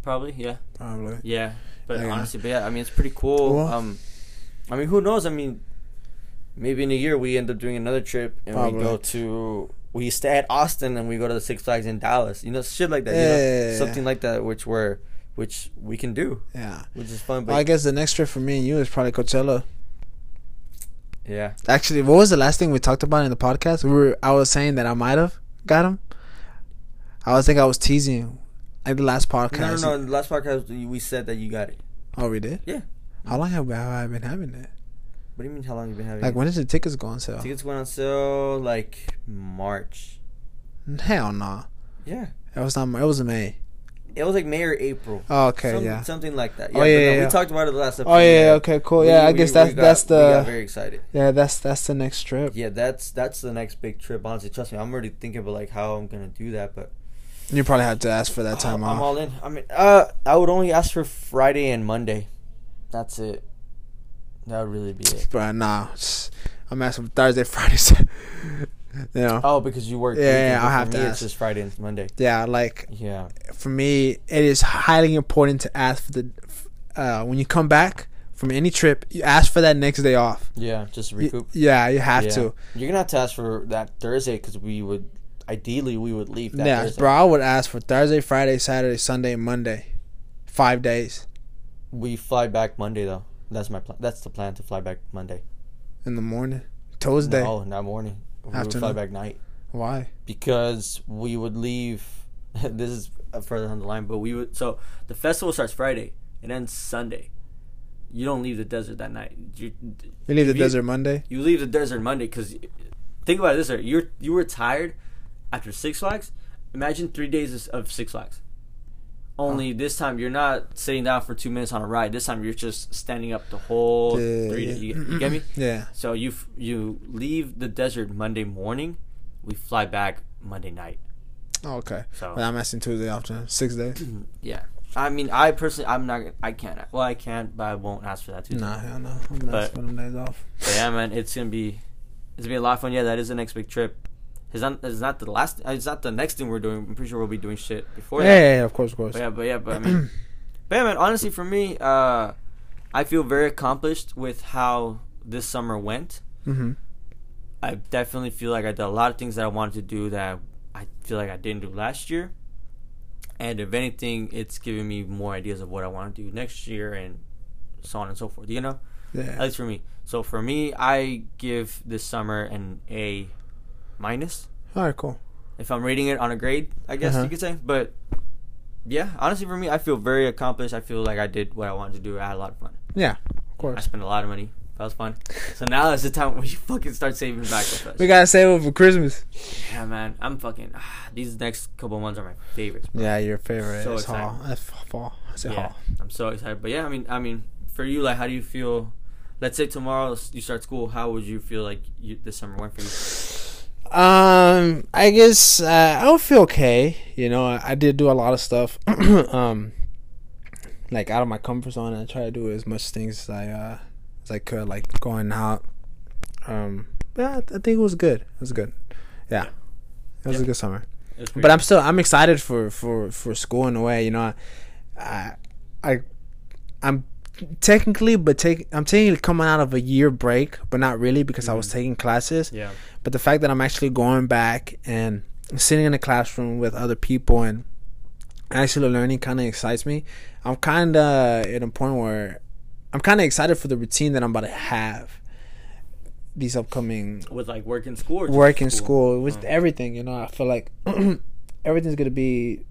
Probably, yeah, probably yeah. But Yeah. honestly, but yeah, I mean, it's pretty cool. Cool. Um, I mean, who knows? I mean, maybe in a year we end up doing another trip and we go to we stay at Austin and we go to the Six Flags in Dallas. You know, shit like that. you Yeah, know? yeah, yeah, something like that, which we're which we can do, yeah which is fun. But well, I guess the next trip for me and you is probably Coachella yeah, actually what was the last thing we talked about in the podcast we were I was saying that I might have got him I was think I was teasing like the last podcast no, no, no. in The last podcast we said that you got it. Oh, we did. Yeah. How long have, have I been having it? What do you mean? How long you been having? Like it? when did the tickets go on sale? tickets went on sale like March. Hell no. Yeah, It was not. It was May. it was like May or April. Oh, okay. Some- yeah. something like that. Oh, but yeah, no, yeah, We talked about it the last episode. Oh yeah. yeah, Okay. Cool. Yeah. I we- guess we that's got- that's we got the very excited. yeah that's that's the next trip. Yeah, that's that's the next big trip. Honestly, trust me, I'm already thinking about like how I'm gonna do that. But You probably had to ask for that time off. I'm all in. I mean, uh, I would only ask for Friday and Monday. That's it. That would really be it. But nah, I'm asking for Thursday, <laughs> Friday. You know. Oh, because you work. Yeah, yeah, I'll have to me, It's ask. just Friday and Monday. Yeah. Like Yeah. for me, it is highly important to ask for the uh, when you come back from any trip, you ask for that next day off. Yeah, just to recoup. yeah, you have Yeah. to. You're gonna have to ask for that Thursday because we would ideally we would leave that Yeah, Thursday. bro. I would ask for Thursday, Friday, Saturday, Sunday, Monday, five days. We fly back Monday though. That's my plan. That's the plan to fly back Monday. in the morning, Tuesday. Oh, No, not morning. We would fly back night Why? because we would leave. <laughs> this is further down the line, but we would. So the festival starts Friday. It ends Sunday. You don't leave the desert that night. You You leave the you- desert Monday. you leave the desert Monday because think about it this way: you're you were tired after Six Flags. Imagine three days of Six Flags. Only this time you're not sitting down for two minutes on a ride. This time you're just standing up the whole three days. You, you get me? <clears throat> Yeah. So you f- you leave the desert Monday morning. We fly back Monday night. Oh, okay. So But I'm asking Tuesday after six days. <clears throat> yeah, I mean, I personally, I'm not. I can't. Well, I can't, but I won't ask for that too. Nah, hell no. I'm not But- asking days off. But yeah, man, it's gonna be it's gonna be a lot of fun. Yeah, that is the next big trip. It's not. It's not the last. It's not the next thing we're doing. I'm pretty sure we'll be doing shit before Yeah, that. yeah, yeah, of course, of course. But yeah, but yeah, but I mean, <clears throat> but yeah, man. Honestly, for me, uh, I feel very accomplished with how this summer went. Mm-hmm. I definitely feel like I did a lot of things that I wanted to do that I feel like I didn't do last year. And if anything, it's giving me more ideas of what I want to do next year and so on and so forth. You know, yeah. at least for me. So for me, I give this summer an A minus. All right, cool. If I'm rating it on a grade, I guess Uh-huh. you could say. But yeah, honestly, for me, I feel very accomplished. I feel like I did what I wanted to do. I had a lot of fun. Yeah, of course. I spent a lot of money. That was fun. So now is the time <laughs> where you fucking start saving back. We gotta save it for Christmas. Yeah, man. I'm fucking. Ah, these next couple months are my favorites. bro. Yeah, your favorite So is fall. excited. That's fall. I say Yeah, fall. I'm so excited. But yeah, I mean, I mean, for you, like, how do you feel? Let's say tomorrow you start school. How would you feel like you, this summer went for you? Um, I guess uh, I would feel okay. You know, I, I did do a lot of stuff. <clears throat> um, like out of my comfort zone. I try to do as much things as I uh, as I could, like going out. Um, yeah, I think it was good. It was good. Yeah, it was Yeah. a good summer. But I'm still I'm excited for for for school in a way. You know, I I I'm technically, but take I'm technically coming out of a year break, but not really because I was Mhm. taking classes. Yeah. But the fact that I'm actually going back and sitting in a classroom with other people and actually learning kind of excites me. I'm kind of at a point where I'm kind of excited for the routine that I'm about to have these upcoming With like work in school. Or work in school with Oh. everything. You know, I feel like <clears throat> everything's gonna be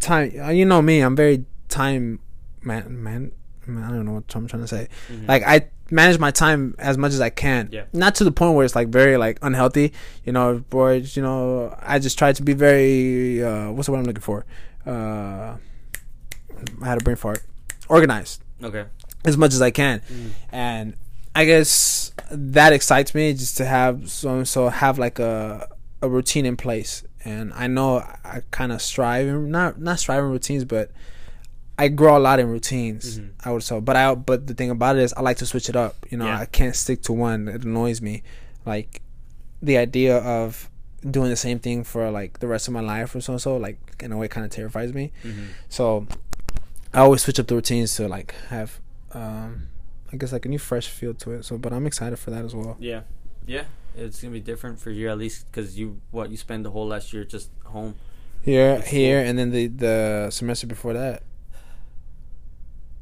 time. You know me, I'm very time. Man, man I don't know what I'm trying to say. Mhm. Like I manage my time as much as I can. Yeah. Not to the point where it's like very like unhealthy. You know, boys. You know, I just try to be very. Uh, what's the word I'm looking for? Uh, I had a brain fart. Organized Okay. as much as I can Mm. and I guess that excites me just to have so so have like a a routine in place. And I know I kind of strive not not strive in routines, but I grow a lot in routines. Mhm. I would say, but I but the thing about it is I like to switch it up. You know, Yeah. I can't stick to one. It annoys me. Like the idea of doing the same thing for like the rest of my life or so and so like in a way kind of terrifies me. Mhm. So I always switch up the routines to like have um I guess like a new fresh feel to it. So but I'm excited for that as well. Yeah. Yeah. It's gonna be different for you at least because you what you spend the whole last year just home. Here here and then the the semester before that.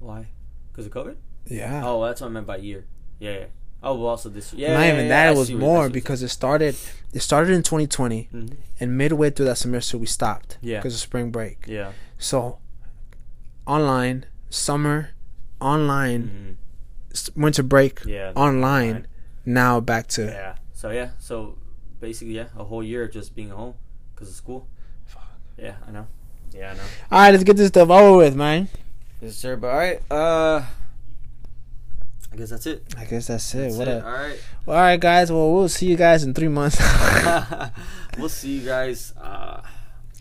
Why? Because of COVID? Yeah. Oh, that's what I meant by year. Yeah. yeah. Oh, well, also this year. Yeah. Not yeah, even that, it was see what- I see more because it started it started in 2020 you're saying. Mhm. and midway through that semester we stopped Yeah. because of spring break. Yeah. So online, summer, online, Mhm. winter break, Yeah. online, now back to Yeah. So yeah. So basically, yeah, a whole year of just being at home because of school. Fuck. Yeah, I know. Yeah, I know. All right, let's get this stuff over with, man. Yes, sir. But all right. Uh, I guess that's it. I guess that's it. That's what it. up? All right. All right, guys. Well, we'll see you guys in three months. <laughs> we'll see you guys. Uh,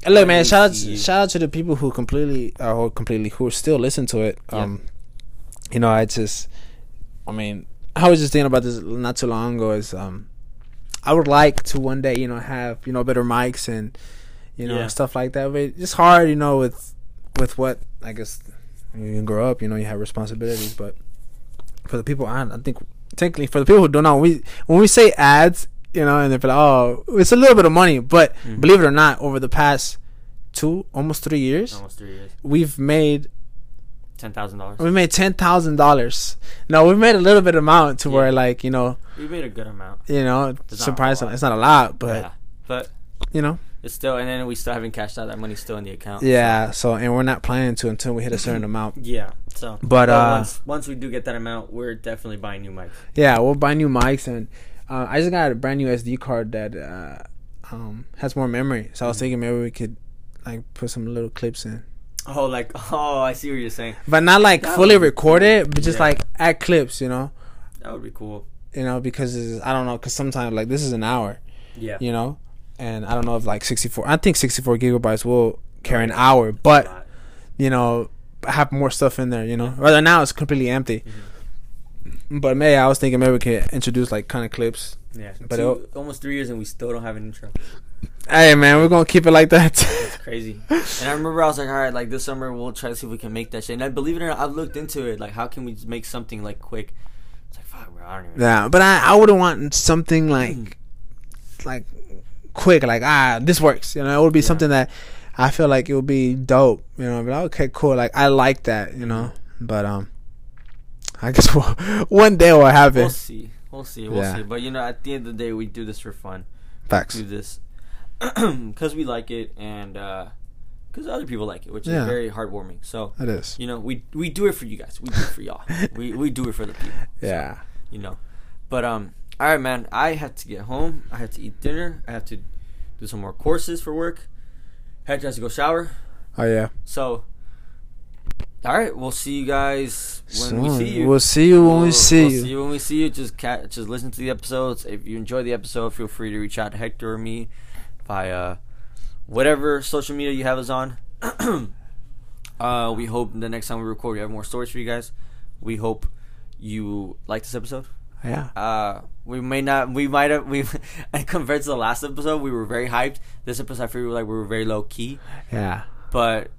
Look, man. Shout out, you. shout out to the people who completely, uh, who completely, who still listen to it. Yeah. Um, you know, I just, I mean, I was just thinking about this not too long ago. Is um, I would like to one day, you know, have you know better mics and you know Yeah. stuff like that. But it's hard, you know, with with what I guess you can grow up. You know, you have responsibilities, but for the people, I, I think technically for the people who don't know, we when we say ads, you know, and they're like, oh, it's a little bit of money, but Mhm. believe it or not, over the past two, almost three years, almost three years. we've made ten thousand dollars. We made ten thousand dollars. No, we made a little bit amount to Yeah. where like you know, We made a good amount. you know, surprising. It's not a lot, but yeah, but you know, it's still, and then we still haven't cashed out. That money's still in the account. yeah. So and we're not planning to until we hit a certain amount. Yeah. So, But, uh, once once we do get that amount, we're definitely buying new mics. Yeah, we'll buy new mics and uh, I just got a brand new SD card that uh, um, has more memory. So I Mm. was thinking maybe we could like put some little clips in, Oh, like <laughs> oh, I see what you're saying. but not like That fully would be record cool. but just Yeah. like add clips. You know, That would be cool. you know because I don't know because sometimes like this is an hour. Yeah. you know and i don't know if like 64 i think 64 gigabytes will carry an hour but you know have more stuff in there you know right now it's completely empty Mm-hmm. but maybe i was thinking maybe we could introduce like kind of clips yeah. but Two- it'll- almost three years and we still don't have an intro. hey man we're gonna keep it like that It's crazy. and I remember I was like, all right, like this summer we'll try to see if we can make that shit. And I believe it or not, I've looked into it. Like, how can we make something like quick? It's like, fuck, bro, I don't even. yeah but i i wouldn't want something like like quick like ah this works you know it would be Yeah. something that i feel like it would be dope you know like, okay cool like i like that you know but um i guess <laughs> we'll, one day we'll happen. We'll see. We'll see. We'll Yeah. see. But you know, at the end of the day, we do this for fun. facts Do this <clears throat> because we like it and because other people like it, which Yeah. is very heartwarming. So it is you know, we we do it for you guys. We do it for y'all. <laughs> we we do it for the people. So, yeah you know. But um, all right, man. I have to get home. I have to eat dinner. I have to do some more courses for work. Hector has to go shower. oh yeah So, all right, we'll see you guys when we see you. We'll see you when we We'll- see we'll you See you when we see you. Just just listen to the episodes. If you enjoy the episode, feel free to reach out to Hector or me via whatever social media you have us on. <clears throat> uh, we hope the next time we record, we have more stories for you guys. We hope you like this episode. Yeah Uh, we may not. We might have. We <laughs> compared to the last episode, we were very hyped. This episode, I feel like we were very low key. yeah But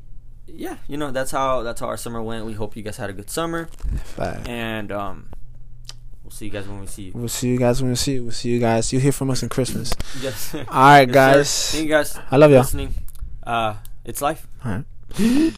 yeah, you know that's how that's how our summer went. We hope you guys had a good summer, Fact. and um, we'll see you guys when we see you. we'll see you guys when we see you we'll see you guys you'll hear from us in christmas Yes. all right Yes, sir. guys Thank you guys i love y'all listening. Uh, it's life. all right <laughs>